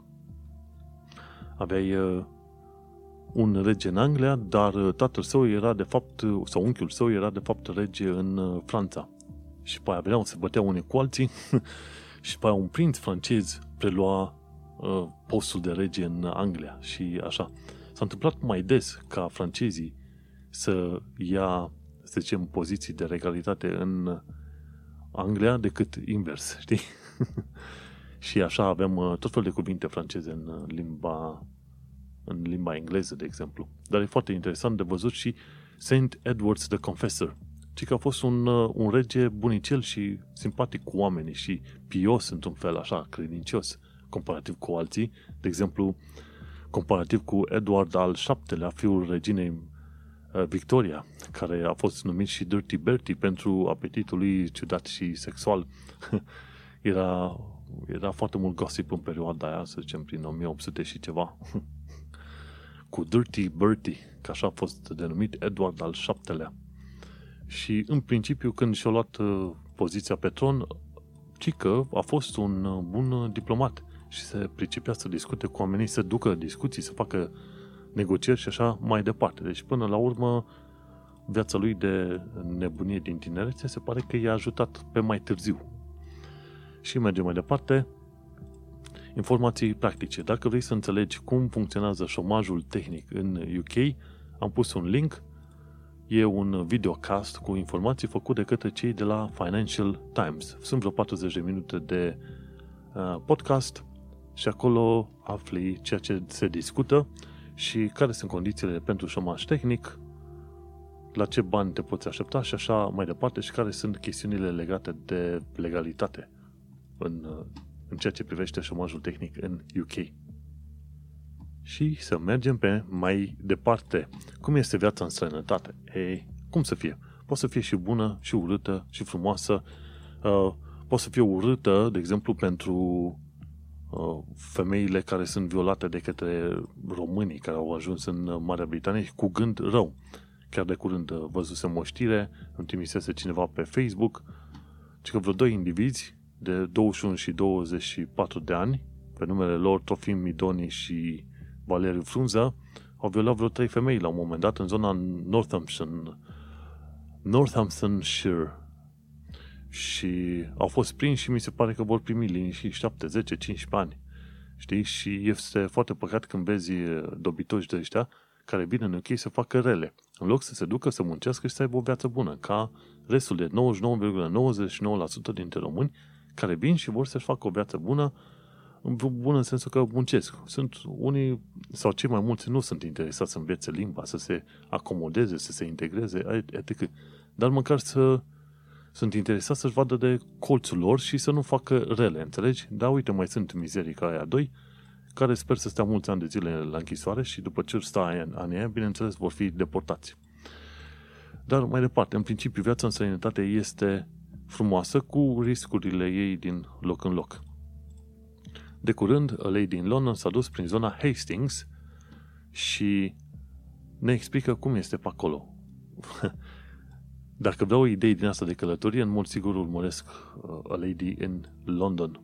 aveai uh, un rege în Anglia, dar uh, tatăl său era de fapt, uh, sau unchiul său era de fapt rege în Franța. Și pe aia veneau, se băteau unii cu alții și pe aia un prinț francez prelua postul de rege în Anglia și așa. S-a întâmplat mai des ca francezii să ia, să zicem, poziții de regalitate în Anglia decât invers, știi? și așa avem uh, tot felul de cuvinte franceze în uh, limba în limba engleză, de exemplu. Dar e foarte interesant de văzut și Saint Edward's the Confessor, ci că a fost un, uh, un rege bunicel și simpatic cu oamenii și pios într-un fel, așa, credincios, comparativ cu alții. De exemplu, comparativ cu Edward al VII-lea, fiul reginei uh, Victoria, care a fost numit și Dirty Bertie pentru apetitul lui ciudat și sexual. era, era foarte mult gossip în perioada aia, să zicem, prin 1800 și ceva. cu Dirty Bertie, că așa a fost denumit Edward al VII-lea. Și în principiu, când și-a luat uh, poziția pe tron, Cică a fost un uh, bun diplomat și se pricepea să discute cu oamenii, să ducă discuții, să facă negocieri și așa mai departe. Deci până la urmă viața lui de nebunie din tinerețe se pare că i-a ajutat pe mai târziu. Și mergem mai departe. Informații practice. Dacă vrei să înțelegi cum funcționează șomajul tehnic în UK, am pus un link. E un videocast cu informații făcut de către cei de la Financial Times. Sunt vreo 40 de minute de uh, podcast și acolo afli ceea ce se discută și care sunt condițiile pentru șomaș tehnic, la ce bani te poți aștepta și așa mai departe și care sunt chestiunile legate de legalitate în, în ceea ce privește șomajul tehnic în UK. Și să mergem pe mai departe. Cum este viața în străinătate? Ei, cum să fie? Poate să fie și bună, și urâtă, și frumoasă. Uh, poate să fie urâtă, de exemplu, pentru Uh, femeile care sunt violate de către românii care au ajuns în Marea Britanie cu gând rău. Chiar de curând uh, văzusem o știre, îmi trimisese cineva pe Facebook, ci că vreo doi indivizi de 21 și 24 de ani, pe numele lor Trofim Midoni și Valeriu Frunză, au violat vreo trei femei la un moment dat în zona Northampton, Northamptonshire, și au fost prinși și mi se pare că vor primi liniști 7, 10, 15 ani. Știi? Și este foarte păcat când vezi dobitoși de ăștia care vin în UK să facă rele. În loc să se ducă să muncească și să aibă o viață bună, ca restul de 99,99% dintre români care vin și vor să-și facă o viață bună, bună în sensul că muncesc. Sunt unii, sau cei mai mulți, nu sunt interesați să învețe limba, să se acomodeze, să se integreze, etc. Dar măcar să sunt interesați să-și vadă de colțul lor și să nu facă rele, înțelegi? Da, uite, mai sunt mizerii ca aia doi, care sper să stea mulți ani de zile la închisoare și după ce sta anii aia, bineînțeles, vor fi deportați. Dar mai departe, în principiu, viața în străinătate este frumoasă cu riscurile ei din loc în loc. De curând, a lady din London s-a dus prin zona Hastings și ne explică cum este pe acolo. Dacă vreau idei din asta de călătorie, în mod sigur urmăresc uh, A Lady in London.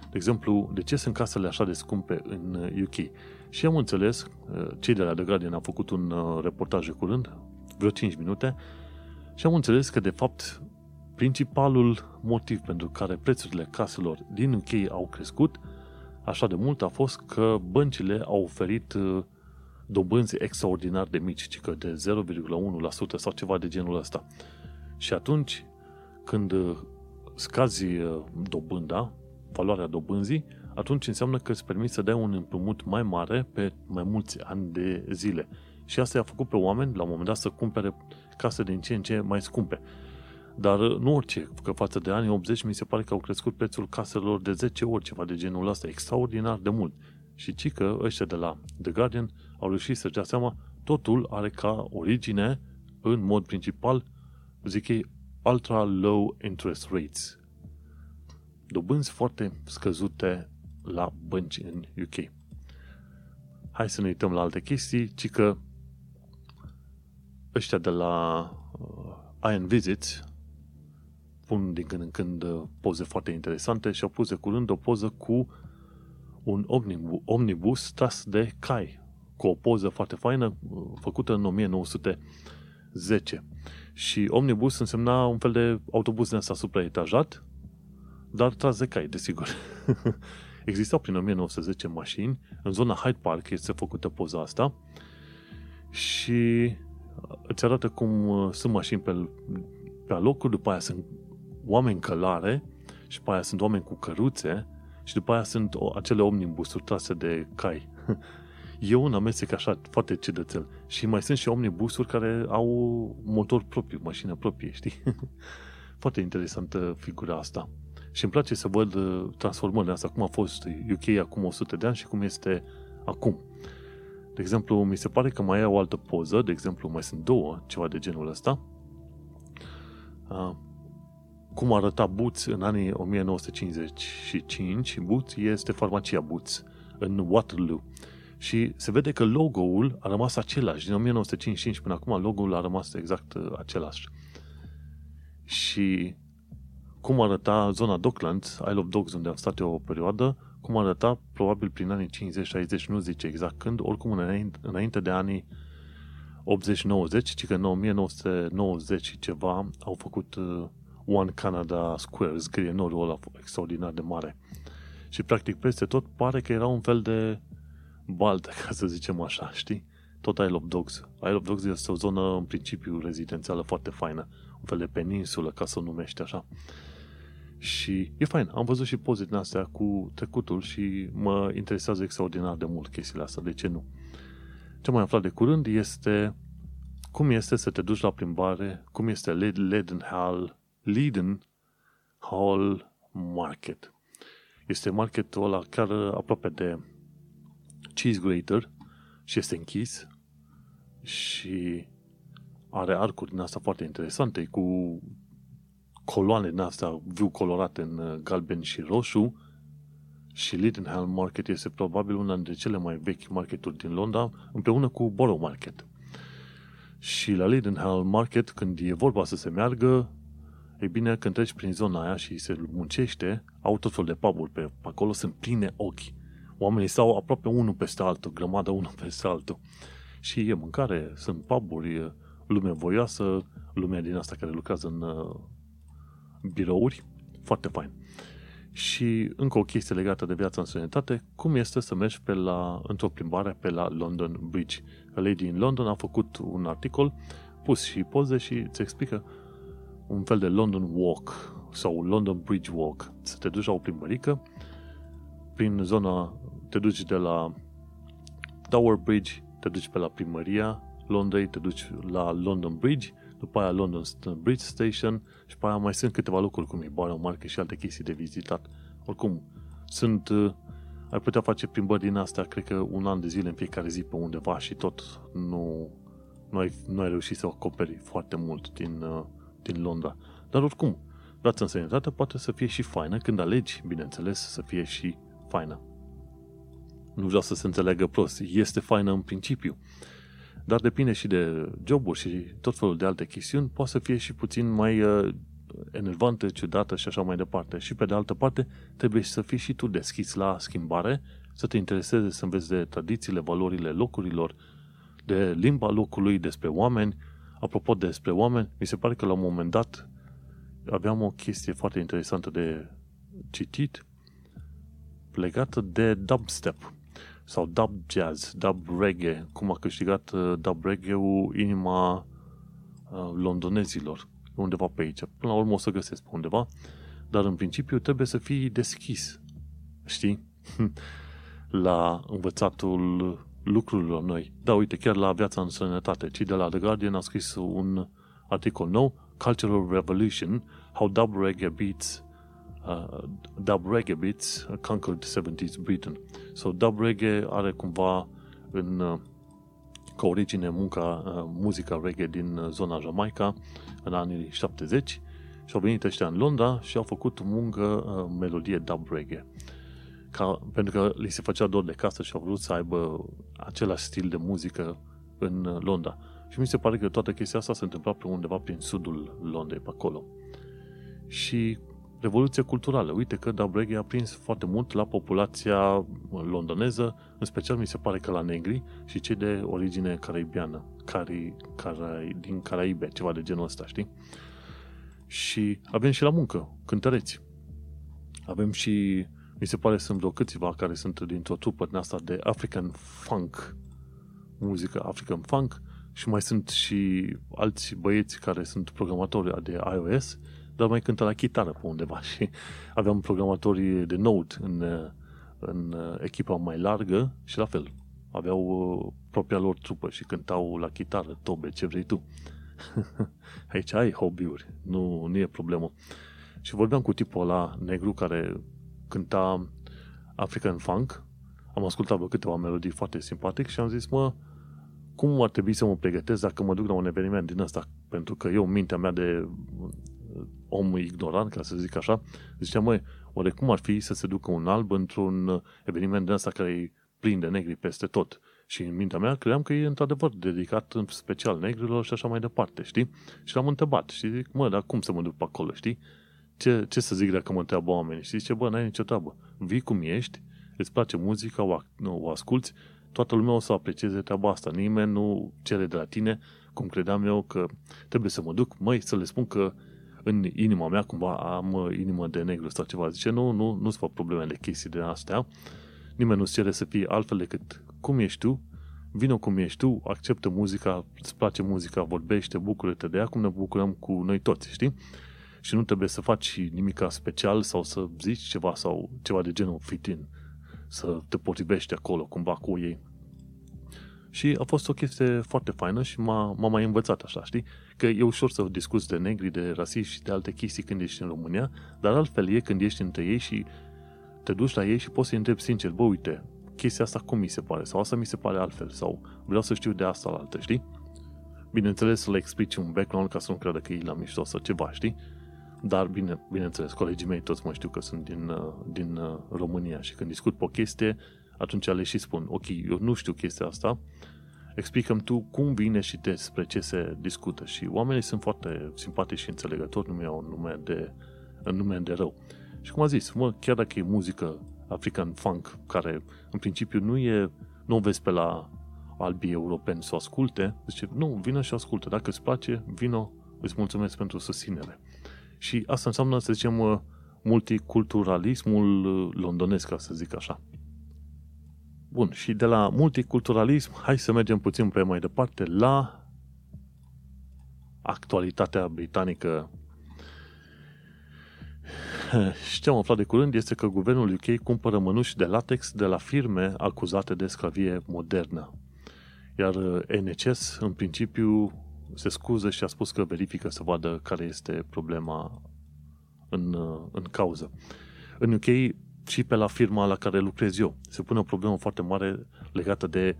De exemplu, de ce sunt casele așa de scumpe în UK? Uh, și am înțeles, uh, cei de la The Guardian au făcut un reportaj de curând, vreo 5 minute, și am înțeles că, de fapt, principalul motiv pentru care prețurile caselor din UK au crescut așa de mult a fost că băncile au oferit dobânzi extraordinar de mici, ci că de 0,1% sau ceva de genul ăsta. Și atunci, când uh, scazi uh, dobânda, valoarea dobânzii, atunci înseamnă că îți permiți să dai un împrumut mai mare pe mai mulți ani de zile. Și asta i-a făcut pe oameni, la un moment dat, să cumpere case din ce în ce mai scumpe. Dar nu orice, că față de anii 80 mi se pare că au crescut prețul caselor de 10 ori, ceva de genul ăsta, extraordinar de mult. Și ci că ăștia de la The Guardian au reușit să-și dea seama, totul are ca origine, în mod principal, zic ei, ultra low interest rates. Dobânzi foarte scăzute la bănci în UK. Hai să ne uităm la alte chestii, ci că ăștia de la uh, Iron Visits pun din când în când uh, poze foarte interesante și au pus de curând o poză cu un omnibus, omnibus tras de cai, cu o poză foarte faină, uh, făcută în 1910. Și omnibus însemna un fel de autobuz din asta supraetajat, dar tras de cai, desigur. Existau prin 1910 mașini, în zona Hyde Park este făcută poza asta și îți arată cum uh, sunt mașini pe, pe alocuri, după aia sunt oameni călare și după aia sunt oameni cu căruțe și după aia sunt acele omnibusuri trase de cai. E un amestec așa foarte ciudățel. Și mai sunt și omnibusuri care au motor propriu, mașină proprie, știi? foarte interesantă figura asta. Și îmi place să văd uh, transformările astea, cum a fost UK acum 100 de ani și cum este acum. De exemplu, mi se pare că mai e o altă poză, de exemplu, mai sunt două, ceva de genul ăsta. Uh, cum arăta Boots în anii 1955. Boots este farmacia Boots în Waterloo. Și se vede că logo-ul a rămas același. Din 1955 până acum logo-ul a rămas exact uh, același. Și cum arăta zona Docklands, Isle of Dogs, unde am stat eu o perioadă, cum arăta probabil prin anii 50-60, nu zice exact când, oricum înainte, înainte de anii 80-90, ci că în 1990 și ceva au făcut uh, One Canada Square, scrie norul ăla extraordinar de mare. Și practic peste tot pare că era un fel de baltă, ca să zicem așa, știi? Tot Isle of Dogs. Isle of Dogs este o zonă în principiu rezidențială foarte faină, un fel de peninsulă, ca să o numești așa. Și e fain. Am văzut și poze din astea cu trecutul și mă interesează extraordinar de mult chestiile astea. De ce nu? Ce mai aflat de curând este cum este să te duci la plimbare, cum este Leadenhall, Leadenhall Market. Este marketul ăla chiar aproape de Cheese Grater și este închis și are arcuri din asta foarte interesante cu coloane din astea viu colorate în uh, galben și roșu și Lidenhall Market este probabil una dintre cele mai vechi marketuri din Londra împreună cu Borough Market. Și la Lidenhall Market, când e vorba să se meargă, e bine, când treci prin zona aia și se muncește, au tot fel de puburi pe, pe acolo, sunt pline ochi. Oamenii stau aproape unul peste altul, grămadă unul peste altul. Și e mâncare, sunt puburi, lume voioasă, lumea din asta care lucrează în uh, birouri, foarte fain. Și încă o chestie legată de viața în sănătate, cum este să mergi pe la, într-o plimbare pe la London Bridge. A Lady in London a făcut un articol, pus și poze și îți explică un fel de London Walk sau London Bridge Walk. Să te duci la o plimbărică prin zona, te duci de la Tower Bridge, te duci pe la primăria Londrei, te duci la London Bridge după aia London Bridge Station și după aia mai sunt câteva locuri cum e Borough Market și alte chestii de vizitat. Oricum, sunt, uh, ai putea face plimbări din astea, cred că un an de zile în fiecare zi pe undeva și tot nu, nu, ai, nu ai reușit să acoperi foarte mult din, uh, din Londra. Dar oricum, viața în sănătate poate să fie și faină când alegi, bineînțeles, să fie și faină. Nu vreau să se înțeleagă prost. Este faină în principiu dar depinde și de joburi și tot felul de alte chestiuni, poate să fie și puțin mai uh, enervantă, ciudată și așa mai departe. Și pe de altă parte, trebuie să fii și tu deschis la schimbare, să te intereseze să înveți de tradițiile, valorile locurilor, de limba locului, despre oameni. Apropo despre oameni, mi se pare că la un moment dat aveam o chestie foarte interesantă de citit legată de dubstep sau dub jazz, dub reggae, cum a câștigat uh, dub reggae-ul inima uh, londonezilor, undeva pe aici. Până la urmă o să găsesc pe undeva, dar în principiu trebuie să fii deschis, știi? la învățatul lucrurilor noi. Da, uite, chiar la viața în sănătate, ci de la The Guardian a scris un articol nou, Cultural Revolution, How Dub Reggae Beats uh, Dub Reggae Beats Conquered 70s Britain. So Dub Reggae are cumva în uh, ca origine munca, uh, muzica reggae din uh, zona Jamaica în anii 70 și au venit ăștia în Londra și au făcut muncă uh, melodie dub reggae. Ca, pentru că li se făcea dor de casă și au vrut să aibă același stil de muzică în uh, Londra. Și mi se pare că toată chestia asta se întâmpla pe undeva prin sudul Londrei, pe acolo. Și revoluție culturală. Uite că dub reggae a prins foarte mult la populația londoneză, în special mi se pare că la negri și cei de origine caraibiană, cari, carai, din Caraibe, ceva de genul ăsta, știi? Și avem și la muncă, cântăreți. Avem și, mi se pare, sunt vreo câțiva care sunt dintr-o trupă din asta de African Funk, muzică African Funk, și mai sunt și alți băieți care sunt programatori de iOS, dar mai cântă la chitară pe undeva și aveam programatori de Node în, în echipa mai largă și la fel, aveau uh, propria lor trupă și cântau la chitară, tobe, ce vrei tu. Aici ai hobby-uri, nu, nu e problemă. Și vorbeam cu tipul ăla negru care cânta African Funk, am ascultat vreo câteva melodii foarte simpatic și am zis, mă, cum ar trebui să mă pregătesc dacă mă duc la un eveniment din ăsta? Pentru că eu, mintea mea de om ignorant, ca să zic așa, ziceam, măi, oare cum ar fi să se ducă un alb într-un eveniment din ăsta care e plin de negri peste tot? Și în mintea mea credeam că e într-adevăr dedicat în special negrilor și așa mai departe, știi? Și l-am întrebat și zic, mă, dar cum să mă duc pe acolo, știi? Ce, ce să zic dacă mă întreabă oamenii? Și zice, bă, n-ai nicio treabă. Vii cum ești, îți place muzica, o, o asculți, toată lumea o să aprecieze treaba asta. Nimeni nu cere de la tine, cum credeam eu, că trebuie să mă duc, măi, să le spun că în inima mea cumva am inimă de negru sau ceva. Zice, nu, nu, nu-ți fac probleme de chestii de astea. Nimeni nu-ți cere să fii altfel decât cum ești tu, vină cum ești tu, acceptă muzica, îți place muzica, vorbește, bucură-te de ea, cum ne bucurăm cu noi toți, știi? Și nu trebuie să faci nimic special sau să zici ceva sau ceva de genul fit in, să te potrivești acolo cumva cu ei. Și a fost o chestie foarte faină și m-a, m-a mai învățat așa, știi? Că e ușor să discuți de negri, de rasiști și de alte chestii când ești în România, dar altfel e când ești între ei și te duci la ei și poți să-i întrebi sincer, bă, uite, chestia asta cum mi se pare, sau asta mi se pare altfel, sau vreau să știu de asta la altă, știi? Bineînțeles să le explici un background ca să nu creadă că e la mișto sau ceva, știi? Dar, bine, bineînțeles, colegii mei toți mă știu că sunt din, uh, din uh, România și când discut pe o chestie, atunci le și spun, ok, eu nu știu chestia asta, explicăm tu cum vine și despre ce se discută. Și oamenii sunt foarte simpatici și înțelegători, nu mi-au nume de, nume de rău. Și cum a zis, mă, chiar dacă e muzică African Funk, care în principiu nu e, nu o vezi pe la albii europeni să o asculte, zice, nu, vină și ascultă. Dacă îți place, vină, îți mulțumesc pentru susținere. Și asta înseamnă, să zicem, multiculturalismul londonesc, ca să zic așa. Bun, și de la multiculturalism, hai să mergem puțin pe mai departe la actualitatea britanică. Și ce am aflat de curând este că guvernul UK cumpără mănuși de latex de la firme acuzate de sclavie modernă. Iar NHS, în principiu, se scuză și a spus că verifică să vadă care este problema în, în cauză. În UK și pe la firma la care lucrez eu. Se pune o problemă foarte mare legată de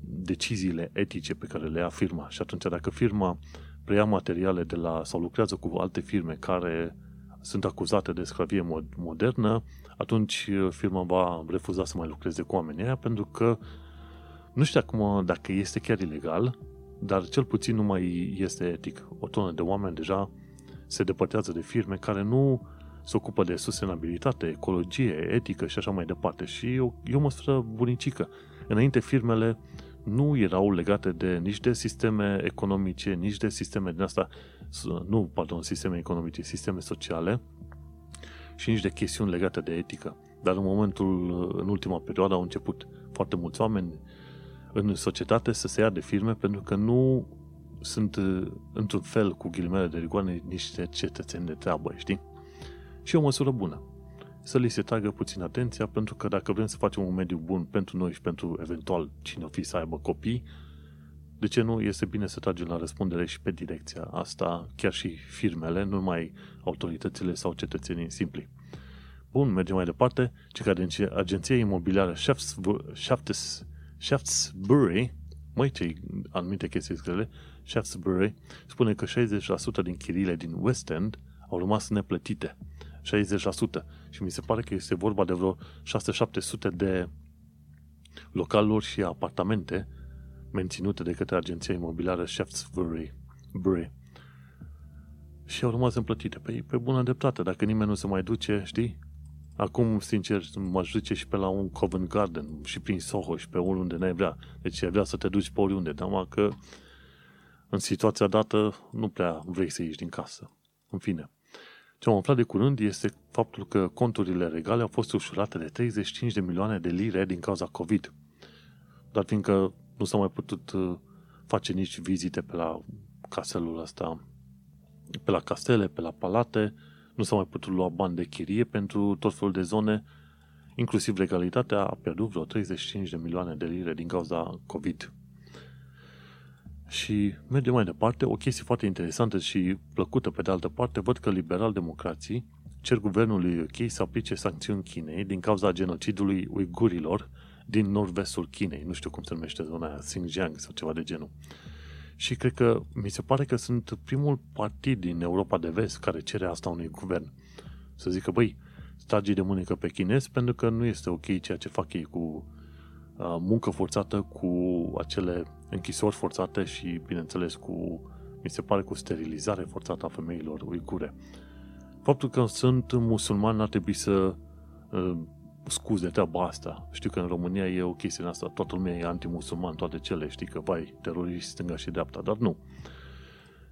deciziile etice pe care le ia firma. Și atunci dacă firma preia materiale de la, sau lucrează cu alte firme care sunt acuzate de sclavie modernă, atunci firma va refuza să mai lucreze cu oamenii aia pentru că nu știu acum dacă este chiar ilegal, dar cel puțin nu mai este etic. O tonă de oameni deja se depărtează de firme care nu se ocupă de sustenabilitate, ecologie, etică și așa mai departe. Și eu, eu mă măsură bunicică. Înainte firmele nu erau legate de nici de sisteme economice, nici de sisteme din asta, nu, pardon, sisteme economice, sisteme sociale și nici de chestiuni legate de etică. Dar în momentul, în ultima perioadă, au început foarte mulți oameni în societate să se ia de firme pentru că nu sunt într-un fel, cu ghilimele de rigoare, niște cetățeni de treabă, știi? și o măsură bună. Să li se tragă puțin atenția, pentru că dacă vrem să facem un mediu bun pentru noi și pentru eventual cine o fi să aibă copii, de ce nu este bine să tragem la răspundere și pe direcția asta, chiar și firmele, nu numai autoritățile sau cetățenii simpli. Bun, mergem mai departe. Ce că agenția imobiliară Shaftesbury, măi ce anumite chestii grele, Shaftesbury spune că 60% din chiriile din West End au rămas neplătite. 60%. Și mi se pare că este vorba de vreo 6-700 de localuri și apartamente menținute de către agenția imobiliară Shaftesbury. Bury. Și au rămas împlătite. Păi, pe bună dreptate, dacă nimeni nu se mai duce, știi? Acum, sincer, mă duce și pe la un Covent Garden și prin Soho și pe oriunde n-ai vrea. Deci ai vrea să te duci pe oriunde, dar că în situația dată nu prea vrei să ieși din casă. În fine. Ce am aflat de curând este faptul că conturile regale au fost ușurate de 35 de milioane de lire din cauza COVID. Dar fiindcă nu s-a mai putut uh, face nici vizite pe la castelul ăsta, pe la castele, pe la palate, nu s-a mai putut lua bani de chirie pentru tot felul de zone, inclusiv legalitatea a pierdut vreo 35 de milioane de lire din cauza COVID. Și mergem mai departe, o chestie foarte interesantă și plăcută pe de altă parte, văd că liberal-democrații cer guvernului UK să aplice sancțiuni Chinei din cauza genocidului uigurilor din nord-vestul Chinei. Nu știu cum se numește zona aia, Xinjiang sau ceva de genul. Și cred că, mi se pare că sunt primul partid din Europa de vest care cere asta unui guvern. Să zică, băi, strage de mânecă pe chinezi pentru că nu este ok ceea ce fac ei cu uh, muncă forțată, cu acele închisori forțate și, bineînțeles, cu, mi se pare, cu sterilizare forțată a femeilor uigure. Faptul că sunt musulmani ar trebui să uh, scuze treaba asta. Știu că în România e o chestie în asta, toată lumea e antimusulman, toate cele, știi că, vai, teroriști stânga și dreapta, dar nu.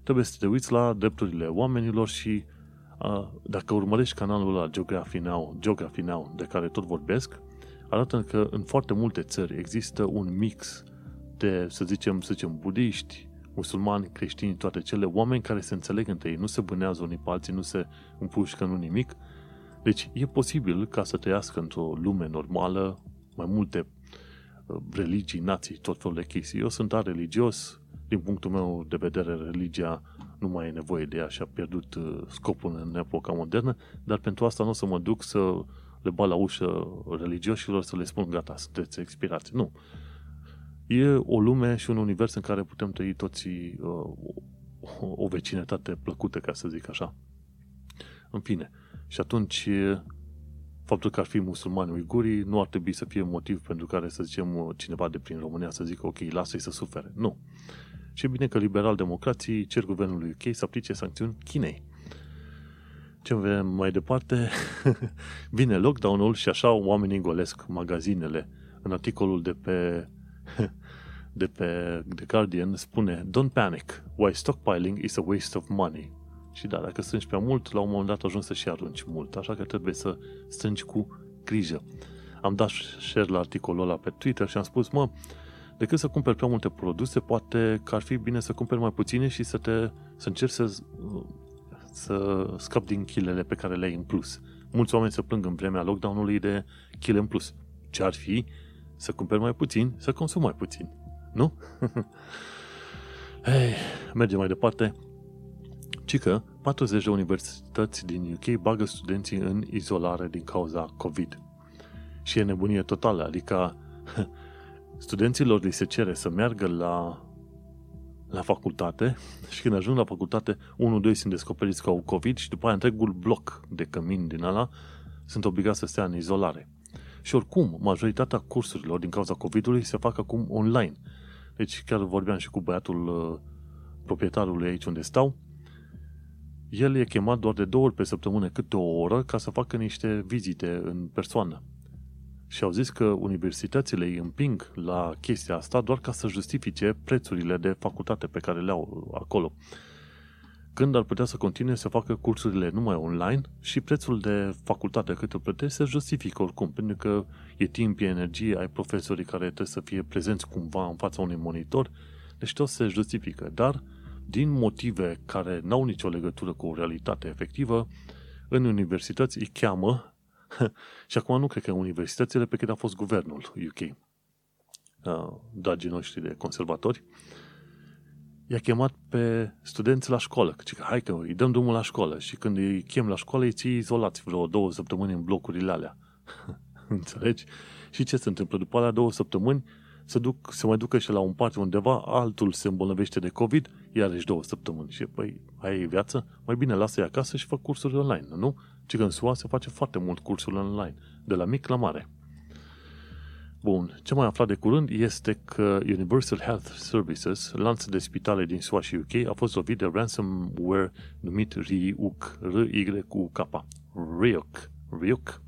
Trebuie să te uiți la drepturile oamenilor și uh, dacă urmărești canalul la Geography Now, Geography Now, de care tot vorbesc, arată că în foarte multe țări există un mix de, să zicem, să zicem, budiști, musulmani, creștini, toate cele, oameni care se înțeleg între ei, nu se bânează unii pe alții, nu se împușcă, nu nimic. Deci e posibil ca să trăiască într-o lume normală mai multe uh, religii, nații, tot felul de chestii. Eu sunt religios, din punctul meu de vedere, religia nu mai e nevoie de ea și a pierdut uh, scopul în epoca modernă, dar pentru asta nu o să mă duc să le bat la ușă religioșilor să le spun gata, sunteți expirați. Nu e o lume și un univers în care putem trăi toți uh, o vecinătate plăcută, ca să zic așa. În fine, și atunci faptul că ar fi musulmani uigurii nu ar trebui să fie motiv pentru care, să zicem, cineva de prin România să zică, ok, lasă-i să sufere. Nu. Și e bine că liberal-democrații cer guvernului UK să aplice sancțiuni Chinei. Ce vedem mai departe? Vine lockdown-ul și așa oamenii golesc magazinele. În articolul de pe de pe The Guardian spune Don't panic, why stockpiling is a waste of money. Și da, dacă strângi prea mult, la un moment dat ajungi să și arunci mult, așa că trebuie să strângi cu grijă. Am dat share la articolul ăla pe Twitter și am spus, mă, decât să cumperi prea multe produse, poate că ar fi bine să cumperi mai puține și să te să încerci să, să scapi din chilele pe care le ai în plus. Mulți oameni se plâng în vremea lockdown-ului de chile în plus. Ce ar fi să cumperi mai puțin, să consumi mai puțin. Nu? Hei, mergem mai departe. Cică, 40 de universități din UK bagă studenții în izolare din cauza COVID. Și e nebunie totală, adică studenților li se cere să meargă la, la facultate și când ajung la facultate, unul, doi sunt descoperiți că au COVID și după aia întregul bloc de cămin din ala sunt obligați să stea în izolare. Și oricum, majoritatea cursurilor din cauza COVID-ului se fac acum online. Deci chiar vorbeam și cu băiatul uh, proprietarului aici unde stau. El e chemat doar de două ori pe săptămână, câte o oră, ca să facă niște vizite în persoană. Și au zis că universitățile îi împing la chestia asta doar ca să justifice prețurile de facultate pe care le au acolo când ar putea să continue să facă cursurile numai online și prețul de facultate cât îl plătești se justifică oricum, pentru că e timp, e energie, ai profesorii care trebuie să fie prezenți cumva în fața unui monitor, deci tot se justifică. Dar, din motive care n-au nicio legătură cu o realitate efectivă, în universități îi cheamă, și acum nu cred că universitățile, pe cât a fost guvernul UK, uh, dragii noștri de conservatori, i-a chemat pe studenți la școală. Că hai că îi dăm drumul la școală și când îi chem la școală îi ții izolați vreo două săptămâni în blocurile alea. Înțelegi? Și ce se întâmplă? După alea două săptămâni se, duc, se mai ducă și la un part undeva, altul se îmbolnăvește de COVID, iarăși două săptămâni. Și păi, aia e viață? Mai bine lasă-i acasă și fă cursuri online, nu? Ci că în SUA se face foarte mult cursul online, de la mic la mare. Bun, ce mai aflat de curând este că Universal Health Services, lanț de spitale din SUA și UK, a fost lovit de ransomware numit Ryuk, R-Y-U-K, Ryuk, Ryuk.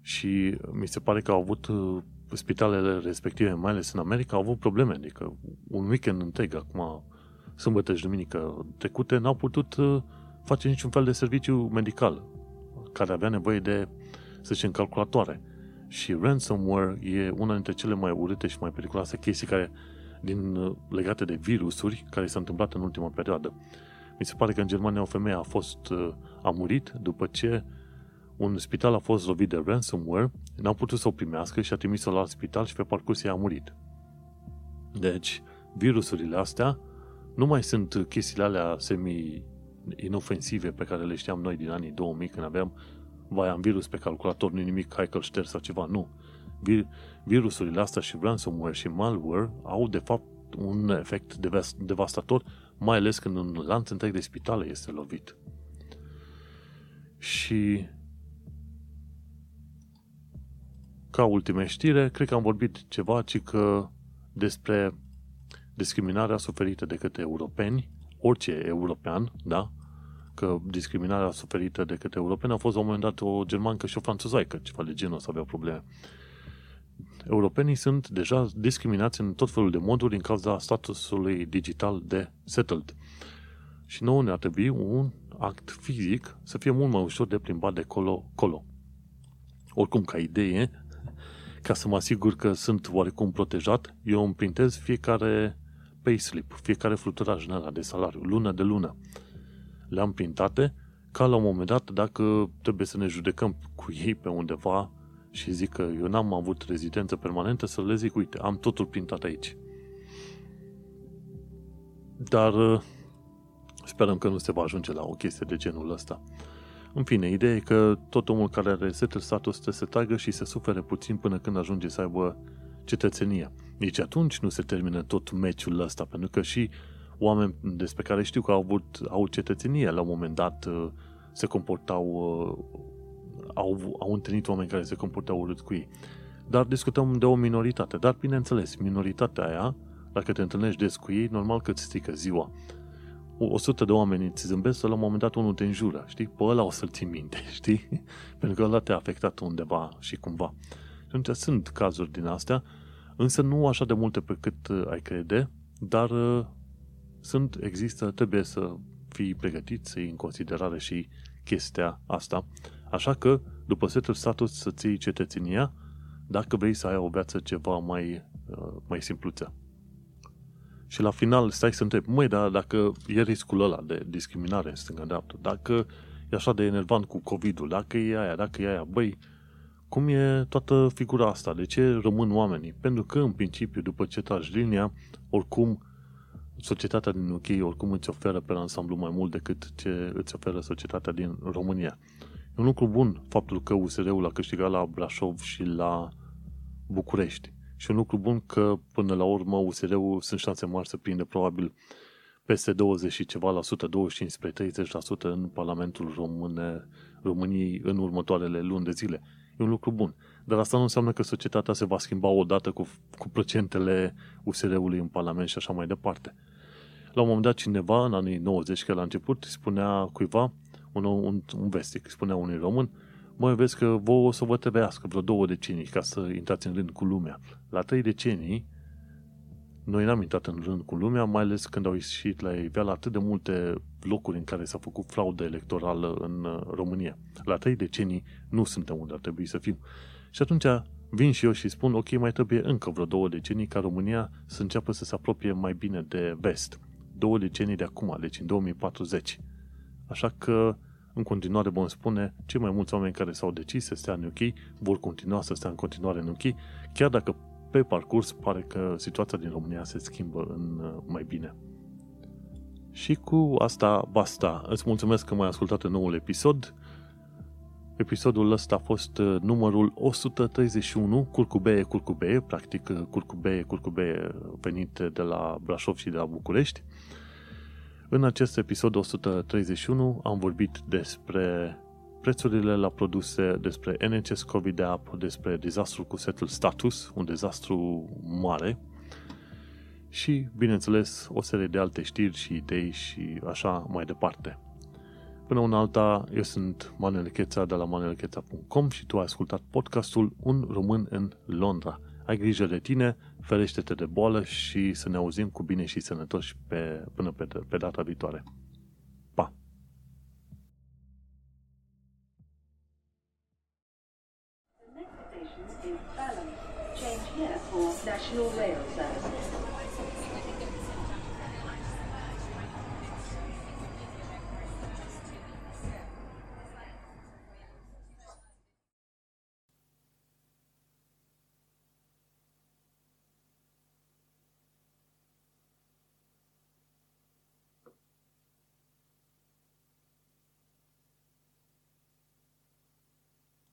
Și mi se pare că au avut uh, spitalele respective, mai ales în America, au avut probleme. Adică un weekend întreg, acum sâmbătă și duminică trecute, n-au putut uh, face niciun fel de serviciu medical care avea nevoie de, să zicem, calculatoare. Și ransomware e una dintre cele mai urâte și mai periculoase chestii care, din, uh, legate de virusuri care s-au întâmplat în ultima perioadă. Mi se pare că în Germania o femeie a fost, uh, a murit după ce un spital a fost lovit de ransomware, n-au putut să o primească și a trimis-o la alt spital și pe parcurs ea a murit. Deci, virusurile astea nu mai sunt chestiile alea semi-inofensive pe care le știam noi din anii 2000 când aveam vai, am virus pe calculator, nu nimic, hai că-l șterg sau ceva. Nu. Virusurile astea și ransomware și malware au de fapt un efect devastator, mai ales când un lanț întreg de spitale este lovit. Și ca ultime știre, cred că am vorbit ceva, ci că despre discriminarea suferită de către europeni, orice european, da? Că discriminarea suferită de către europeni a fost la un moment dat o germancă și o franțuzaică, ceva de genul ăsta avea probleme. Europenii sunt deja discriminați în tot felul de moduri din cauza statusului digital de settled. Și nouă ne-ar trebui un act fizic să fie mult mai ușor de plimbat de colo-colo. Oricum, ca idee, ca să mă asigur că sunt oarecum protejat, eu îmi printez fiecare payslip, fiecare fluturaj în ăla de salariu, lună de lună. Le-am printate ca la un moment dat, dacă trebuie să ne judecăm cu ei pe undeva și zic că eu n-am avut rezidență permanentă, să le zic, uite, am totul printat aici. Dar uh, sperăm că nu se va ajunge la o chestie de genul ăsta. În fine, ideea e că tot omul care are settled status trebuie să tragă și să sufere puțin până când ajunge să aibă cetățenia. Nici atunci nu se termină tot meciul ăsta, pentru că și oameni despre care știu că au avut au cetățenie la un moment dat uh, se comportau uh, au, au întâlnit oameni care se comportau urât cu ei. Dar discutăm de o minoritate. Dar, bineînțeles, minoritatea aia, dacă te întâlnești des cu ei, normal că îți strică ziua. 100 de oameni îți zâmbesc, la un moment dat unul te înjură, știi? Pe ăla o să-l ții minte, știi? Pentru că ăla te-a afectat undeva și cumva. Și atunci sunt cazuri din astea, însă nu așa de multe pe cât uh, ai crede, dar uh, sunt, există, trebuie să fii pregătit să iei în considerare și chestia asta. Așa că, după setul status să ții cetățenia, dacă vrei să ai o viață ceva mai, uh, mai simpluță. Și la final stai să întrebi, măi, dar dacă e riscul ăla de discriminare în stânga-dreapta, dacă e așa de enervant cu COVID-ul, dacă e aia, dacă e aia, băi, cum e toată figura asta? De ce rămân oamenii? Pentru că, în principiu, după ce tragi linia, oricum, societatea din UK oricum îți oferă pe ansamblu mai mult decât ce îți oferă societatea din România. E un lucru bun faptul că USR-ul a câștigat la Brașov și la București. Și un lucru bun că, până la urmă, USR-ul sunt șanse mari să prinde probabil peste 20 și ceva la sută, 25 spre 30% în Parlamentul Române, României în următoarele luni de zile. E un lucru bun. Dar asta nu înseamnă că societatea se va schimba odată cu, cu procentele USR-ului în Parlament și așa mai departe. La un moment dat cineva, în anii 90, că la început, spunea cuiva, un, un, un vestic, spunea unui român, măi, vezi că vouă o să vă trebuiască vreo două decenii ca să intrați în rând cu lumea. La trei decenii, noi n-am intrat în rând cu lumea, mai ales când au ieșit la iveală atât de multe locuri în care s-a făcut fraudă electorală în uh, România. La trei decenii nu suntem unde ar trebui să fim. Și atunci vin și eu și spun, ok, mai trebuie încă vreo două decenii ca România să înceapă să se apropie mai bine de vest. Două decenii de acum, deci în 2040. Așa că în continuare vom spune, cei mai mulți oameni care s-au decis să stea în UK vor continua să stea în continuare în UK, chiar dacă pe parcurs pare că situația din România se schimbă în uh, mai bine. Și cu asta basta. Îți mulțumesc că m-ai ascultat în noul episod. Episodul ăsta a fost uh, numărul 131, curcubeie, curcubeie, practic uh, curcubeie, curcubeie venit de la Brașov și de la București. În acest episod 131 am vorbit despre prețurile la produse, despre NHS COVID App, despre dezastrul cu setul status, un dezastru mare și, bineînțeles, o serie de alte știri și idei și așa mai departe. Până una alta, eu sunt Manuel Cheța de la manuelcheța.com și tu ai ascultat podcastul Un român în Londra. Ai grijă de tine, ferește-te de boală și să ne auzim cu bine și sănătoși pe, până pe, pe data viitoare. The next